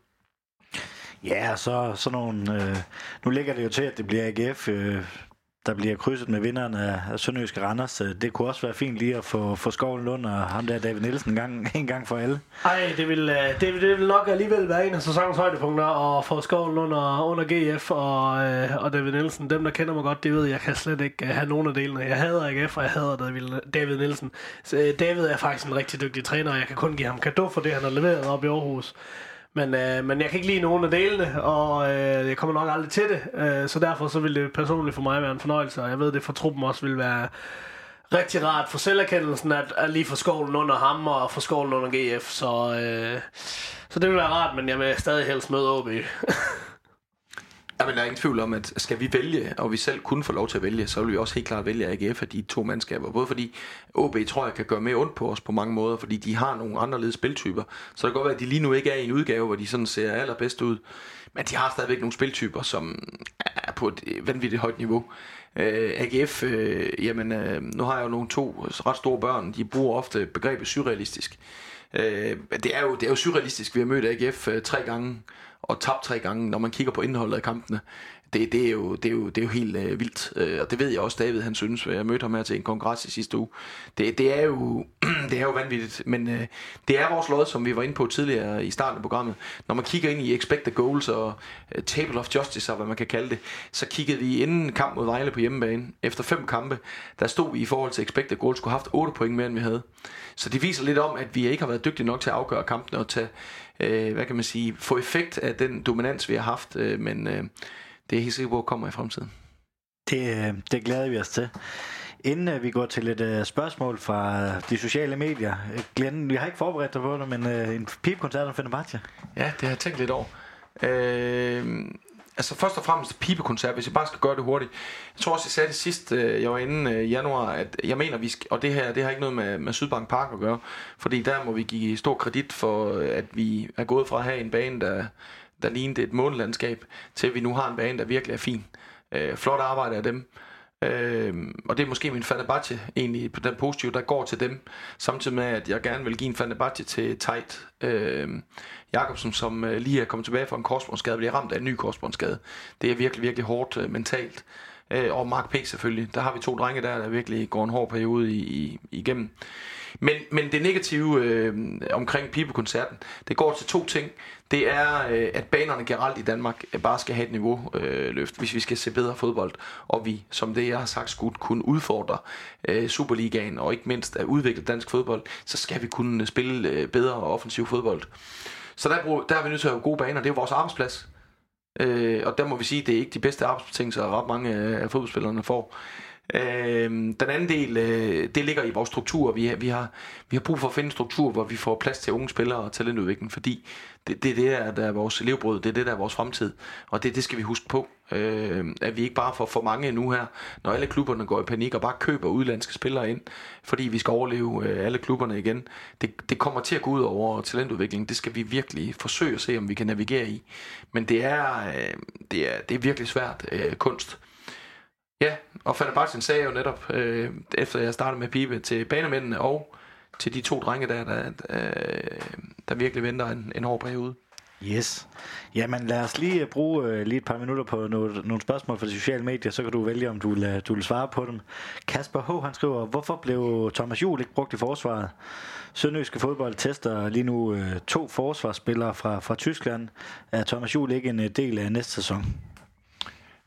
Ja, så sådan nogle... Øh, nu ligger det jo til, at det bliver AGF. Øh, der bliver krydset med vinderen af, Sønderjyske Randers. Øh, det kunne også være fint lige at få, få Skovlen Lund og ham der David Nielsen en gang, en gang for alle. Ej, det vil, øh, det, det vil nok alligevel være en af sæsonens højdepunkter at få Skovlen under, under GF og, øh, og David Nielsen. Dem, der kender mig godt, de ved, at jeg kan slet ikke have nogen af delene. Jeg hader AGF, og jeg hader David, David Nielsen. Så David er faktisk en rigtig dygtig træner, og jeg kan kun give ham kado for det, han har leveret op i Aarhus. Men, øh, men jeg kan ikke lide nogen af delene, og øh, jeg kommer nok aldrig til det. Øh, så derfor så vil det personligt for mig være en fornøjelse, og jeg ved, det for truppen også vil være rigtig rart for selverkendelsen, at, at lige få skovlen under ham og få skovlen under GF. Så, øh, så det vil være rart, men jeg vil stadig helst møde OB. [laughs] Jamen, der er ingen tvivl om, at skal vi vælge, og vi selv kunne få lov til at vælge, så vil vi også helt klart vælge AGF af de to mandskaber. Både fordi OB tror jeg kan gøre mere ondt på os på mange måder, fordi de har nogle anderledes spiltyper. Så det kan godt være, at de lige nu ikke er i en udgave, hvor de sådan ser allerbedst ud. Men de har stadigvæk nogle spiltyper, som er på et vanvittigt højt niveau. Øh, AGF, øh, jamen, øh, nu har jeg jo nogle to ret store børn, de bruger ofte begrebet surrealistisk. Øh, det, er jo, det er jo surrealistisk, vi har mødt AGF øh, tre gange, og tabt tre gange, når man kigger på indholdet af kampene det, det, er jo, det, er jo, det er jo helt øh, vildt, øh, og det ved jeg også, David han synes, jeg mødte ham her til en kongres i sidste uge. Det, det, er, jo, [clears throat] det er jo vanvittigt, men øh, det er vores lod, som vi var inde på tidligere i starten af programmet. Når man kigger ind i expected goals og øh, table of justice, og hvad man kan kalde det, så kiggede vi inden kamp mod Vejle på hjemmebane. Efter fem kampe, der stod vi i forhold til expected goals, skulle have haft 8 point mere, end vi havde. Så det viser lidt om, at vi ikke har været dygtige nok til at afgøre kampene og tage, øh, hvad kan man sige, få effekt af den dominans, vi har haft, øh, men øh, det er helt sikkert, hvor kommer i fremtiden. Det, øh, det glæder vi os til. Inden øh, vi går til et uh, spørgsmål fra de sociale medier. Glenn, vi har ikke forberedt dig på det, men uh, en pipkoncert om Fenerbahce. Ja, det har jeg tænkt lidt over. Øh, altså først og fremmest pibekoncert, hvis jeg bare skal gøre det hurtigt. Jeg tror også, jeg sagde det sidst, jeg var inde i januar, at jeg mener, vi skal, og det her det har ikke noget med, med Sydbank Park at gøre, fordi der må vi give stor kredit for, at vi er gået fra at have en bane, der der lignede et månelandskab, til vi nu har en bane, der virkelig er fin. Øh, flot arbejde af dem. Øh, og det er måske min Fenerbahce egentlig på den positive, der går til dem. Samtidig med, at jeg gerne vil give en Fenerbahce til Tejt øh, Jakobsen, som øh, lige er kommet tilbage fra en korsbåndsskade, bliver ramt af en ny korsbåndsskade. Det er virkelig, virkelig hårdt øh, mentalt. Øh, og Mark P. selvfølgelig. Der har vi to drenge der, der virkelig går en hård periode i, i, igennem. Men, men det negative øh, omkring pibekoncerten, det går til to ting. Det er, øh, at banerne generelt i Danmark bare skal have et niveau øh, løft, hvis vi skal se bedre fodbold. Og vi, som det jeg har sagt, skulle kunne udfordre øh, Superligaen, og ikke mindst at udvikle dansk fodbold, så skal vi kunne øh, spille øh, bedre og offensiv fodbold. Så der, der er vi nødt til at have gode baner. Det er jo vores arbejdsplads. Øh, og der må vi sige, at det er ikke de bedste arbejdsbetingelser, ret mange af fodboldspillerne får. Øh, den anden del, øh, det ligger i vores struktur. Vi, vi, har, vi har brug for at finde en struktur, hvor vi får plads til unge spillere og talentudvikling, fordi det, det er det, der er vores levebrød, det er det, der er vores fremtid. Og det, det skal vi huske på, øh, at vi ikke bare får for mange nu her, når alle klubberne går i panik og bare køber udlandske spillere ind, fordi vi skal overleve øh, alle klubberne igen. Det, det kommer til at gå ud over talentudviklingen. Det skal vi virkelig forsøge at se, om vi kan navigere i. Men det er, øh, det er, det er virkelig svært øh, kunst. Ja, og Fenerbahce sagde jo netop, øh, efter jeg startede med pibe, til banemændene og til de to drenge der, der, øh, der virkelig venter en, en hård periode. Yes. Jamen lad os lige øh, bruge øh, lige et par minutter på noget, nogle spørgsmål fra de sociale medier, så kan du vælge, om du vil, øh, du vil svare på dem. Kasper H. han skriver, hvorfor blev Thomas Juhl ikke brugt i forsvaret? Sønderjyske fodbold tester lige nu øh, to forsvarsspillere fra, fra Tyskland. Er Thomas Juhl ikke en øh, del af næste sæson?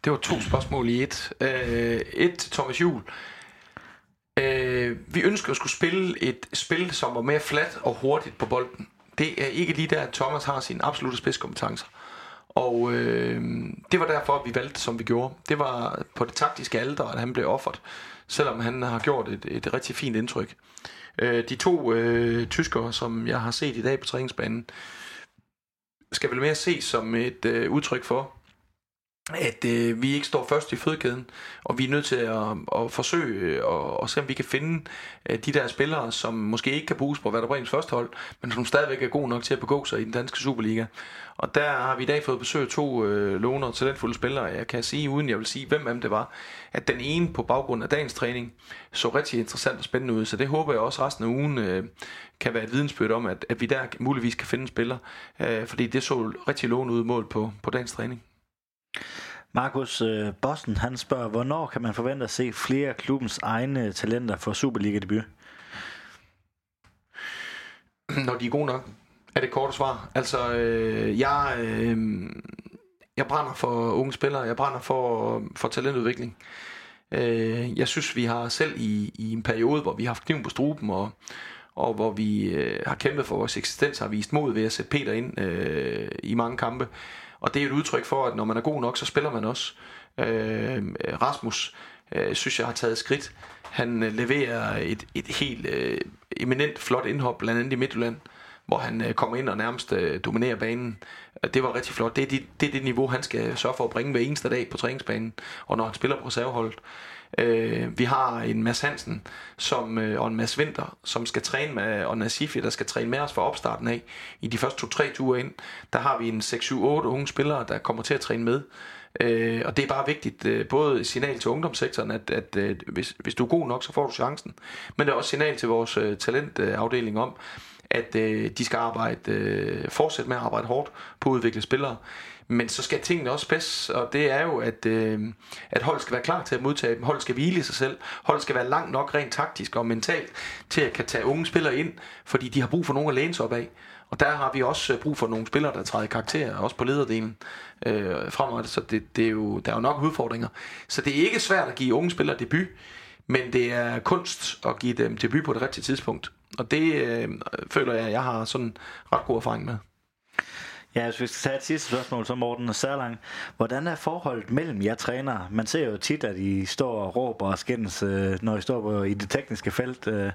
Det var to spørgsmål i et. Øh, et til Thomas Juhl. Øh, vi ønsker at skulle spille et spil, som var mere flat og hurtigt på bolden. Det er ikke lige der, at Thomas har sine absolutte spidskompetencer. Og øh, det var derfor, vi valgte, som vi gjorde. Det var på det taktiske alder, at han blev offert, selvom han har gjort et, et rigtig fint indtryk. Øh, de to øh, tyskere, som jeg har set i dag på træningsbanen, skal vel mere ses som et øh, udtryk for, at øh, vi ikke står først i fødekæden, og vi er nødt til at, at forsøge øh, at, se, om vi kan finde øh, de der spillere, som måske ikke kan bruges på Werder Bremens første hold, men som stadigvæk er gode nok til at begå sig i den danske Superliga. Og der har vi i dag fået besøg af to øh, låner og talentfulde spillere. Jeg kan sige, uden jeg vil sige, hvem af dem det var, at den ene på baggrund af dagens træning så rigtig interessant og spændende ud. Så det håber jeg også resten af ugen øh, kan være et vidensbyrd om, at, at vi der muligvis kan finde en spiller. Øh, fordi det så rigtig lovende ud mål på, på dagens træning. Markus øh, Bossen, han spørger, hvornår kan man forvente at se flere af klubbens egne talenter for Superliga-debut? Når de er gode nok, er det korte svar. Altså, øh, jeg, øh, jeg brænder for unge spillere, jeg brænder for, for talentudvikling. Øh, jeg synes, vi har selv i, i en periode, hvor vi har haft kniven på struben, og, og hvor vi øh, har kæmpet for vores eksistens, har vist mod ved at sætte Peter ind øh, i mange kampe. Og det er et udtryk for, at når man er god nok, så spiller man også. Øh, Rasmus øh, synes jeg har taget skridt. Han øh, leverer et, et helt øh, eminent flot indhop, blandt andet i Midtjylland, hvor han øh, kommer ind og nærmest øh, dominerer banen. Det var rigtig flot. Det er, det, det er det niveau, han skal sørge for at bringe hver eneste dag på træningsbanen, og når han spiller på reserveholdet. Øh, vi har en Mads Hansen som, øh, og en Mads Winter, som skal træne med, og Nasifi, der skal træne med os fra opstarten af. I de første to-tre ture ind, der har vi en 6-7-8 unge spillere, der kommer til at træne med. Øh, og det er bare vigtigt, øh, både signal til ungdomssektoren, at, at øh, hvis, hvis du er god nok, så får du chancen. Men det er også signal til vores øh, talentafdeling om, at øh, de skal arbejde, øh, fortsætte med at arbejde hårdt på at udvikle spillere. Men så skal tingene også passe, og det er jo, at, øh, at hold skal være klar til at modtage dem. Hold skal hvile i sig selv. Hold skal være langt nok rent taktisk og mentalt til at kan tage unge spillere ind, fordi de har brug for nogen at læne sig op af. Og der har vi også øh, brug for nogle spillere, der træder i karakter, også på lederdelen øh, fremad. Så det, det er jo, der er jo nok udfordringer. Så det er ikke svært at give unge spillere debut, men det er kunst at give dem debut på det rigtige tidspunkt. Og det øh, føler jeg, at jeg har sådan ret god erfaring med. Ja, hvis vi skal tage et sidste spørgsmål, så Morten Særlang. Hvordan er forholdet mellem jer trænere? Man ser jo tit, at I står og råber og skændes, øh, når I står på, i det tekniske felt. Øh,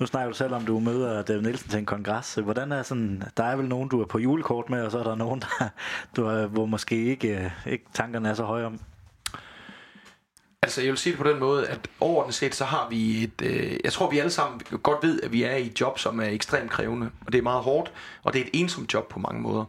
nu snakker du selv om, du møder David Nielsen til en kongres. Hvordan er sådan, der er vel nogen, du er på julekort med, og så er der nogen, [laughs] der, du er, hvor måske ikke, øh, ikke tankerne er så høje om? Altså, jeg vil sige det på den måde, at overordnet set, så har vi et... Øh, jeg tror, vi alle sammen godt ved, at vi er i et job, som er ekstremt krævende. Og det er meget hårdt, og det er et ensomt job på mange måder.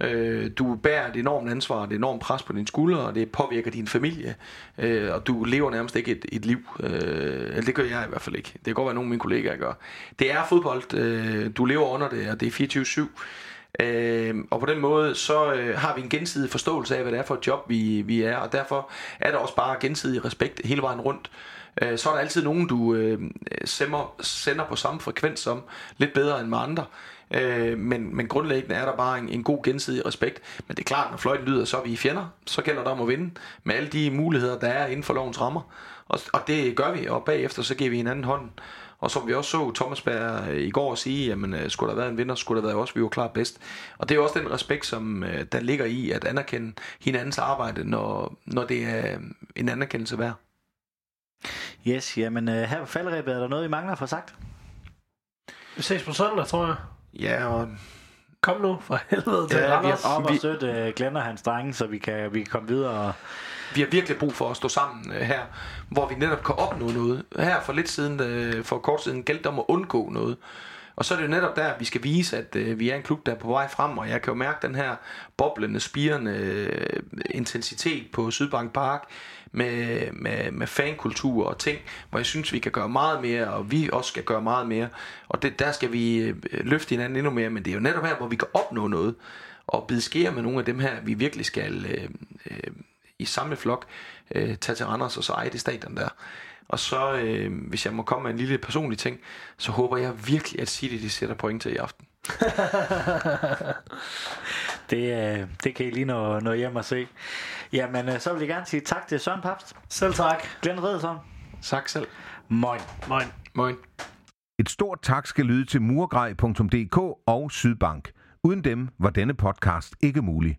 Øh, du bærer et enormt ansvar, et enormt pres på dine skuldre, og det påvirker din familie. Øh, og du lever nærmest ikke et, et liv. Øh, det gør jeg i hvert fald ikke. Det kan godt være, at nogle af mine kollegaer gør. Det er fodbold. Øh, du lever under det, og det er 24-7. Øh, og på den måde, så øh, har vi en gensidig forståelse af, hvad det er for et job, vi, vi er, og derfor er der også bare gensidig respekt hele vejen rundt. Øh, så er der altid nogen, du øh, sender, sender på samme frekvens som, lidt bedre end med andre. Øh, men, men grundlæggende er der bare en, en god gensidig respekt. Men det er klart, når fløjten lyder, så er vi fjender. Så gælder det om at vinde med alle de muligheder, der er inden for lovens rammer. Og, og det gør vi, og bagefter så giver vi hinanden hånden. Og som vi også så Thomas Berg øh, i går sige, jamen øh, skulle der være en vinder, skulle der være også, vi var klar bedst. Og det er også den respekt, som øh, der ligger i at anerkende hinandens arbejde, når, når det er en anerkendelse værd. Yes, jamen her på faldrebet er der noget, I mangler for sagt? Vi ses på søndag, tror jeg. Ja, og Kom nu, for helvede til ja, Randers. Vi har op og støtte uh, Glenn og hans drenge, så vi kan, vi kan komme videre. Og... Vi har virkelig brug for at stå sammen øh, her, hvor vi netop kan opnå noget. Her for lidt siden, øh, for kort siden, galt om at undgå noget. Og så er det jo netop der, vi skal vise, at øh, vi er en klub, der er på vej frem, og jeg kan jo mærke den her boblende, spirende øh, intensitet på Sydbank Park med, med, med fankultur og ting, hvor jeg synes, vi kan gøre meget mere, og vi også skal gøre meget mere. Og det, der skal vi øh, løfte hinanden endnu mere, men det er jo netop her, hvor vi kan opnå noget, og bide skære med nogle af dem her, vi virkelig skal øh, øh, i samme flok øh, tage til Randers og så eje det stadion der. Og så, øh, hvis jeg må komme med en lille personlig ting, så håber jeg virkelig, at City de sætter point til i aften. [laughs] det, øh, det kan I lige nå, nå hjem og se. Jamen, øh, så vil jeg gerne sige tak til Søren Papst. Selv tak. Glenn Redesson. Tak selv. Moin. Moin. Moin. Et stort tak skal lyde til murgrej.dk og Sydbank. Uden dem var denne podcast ikke mulig.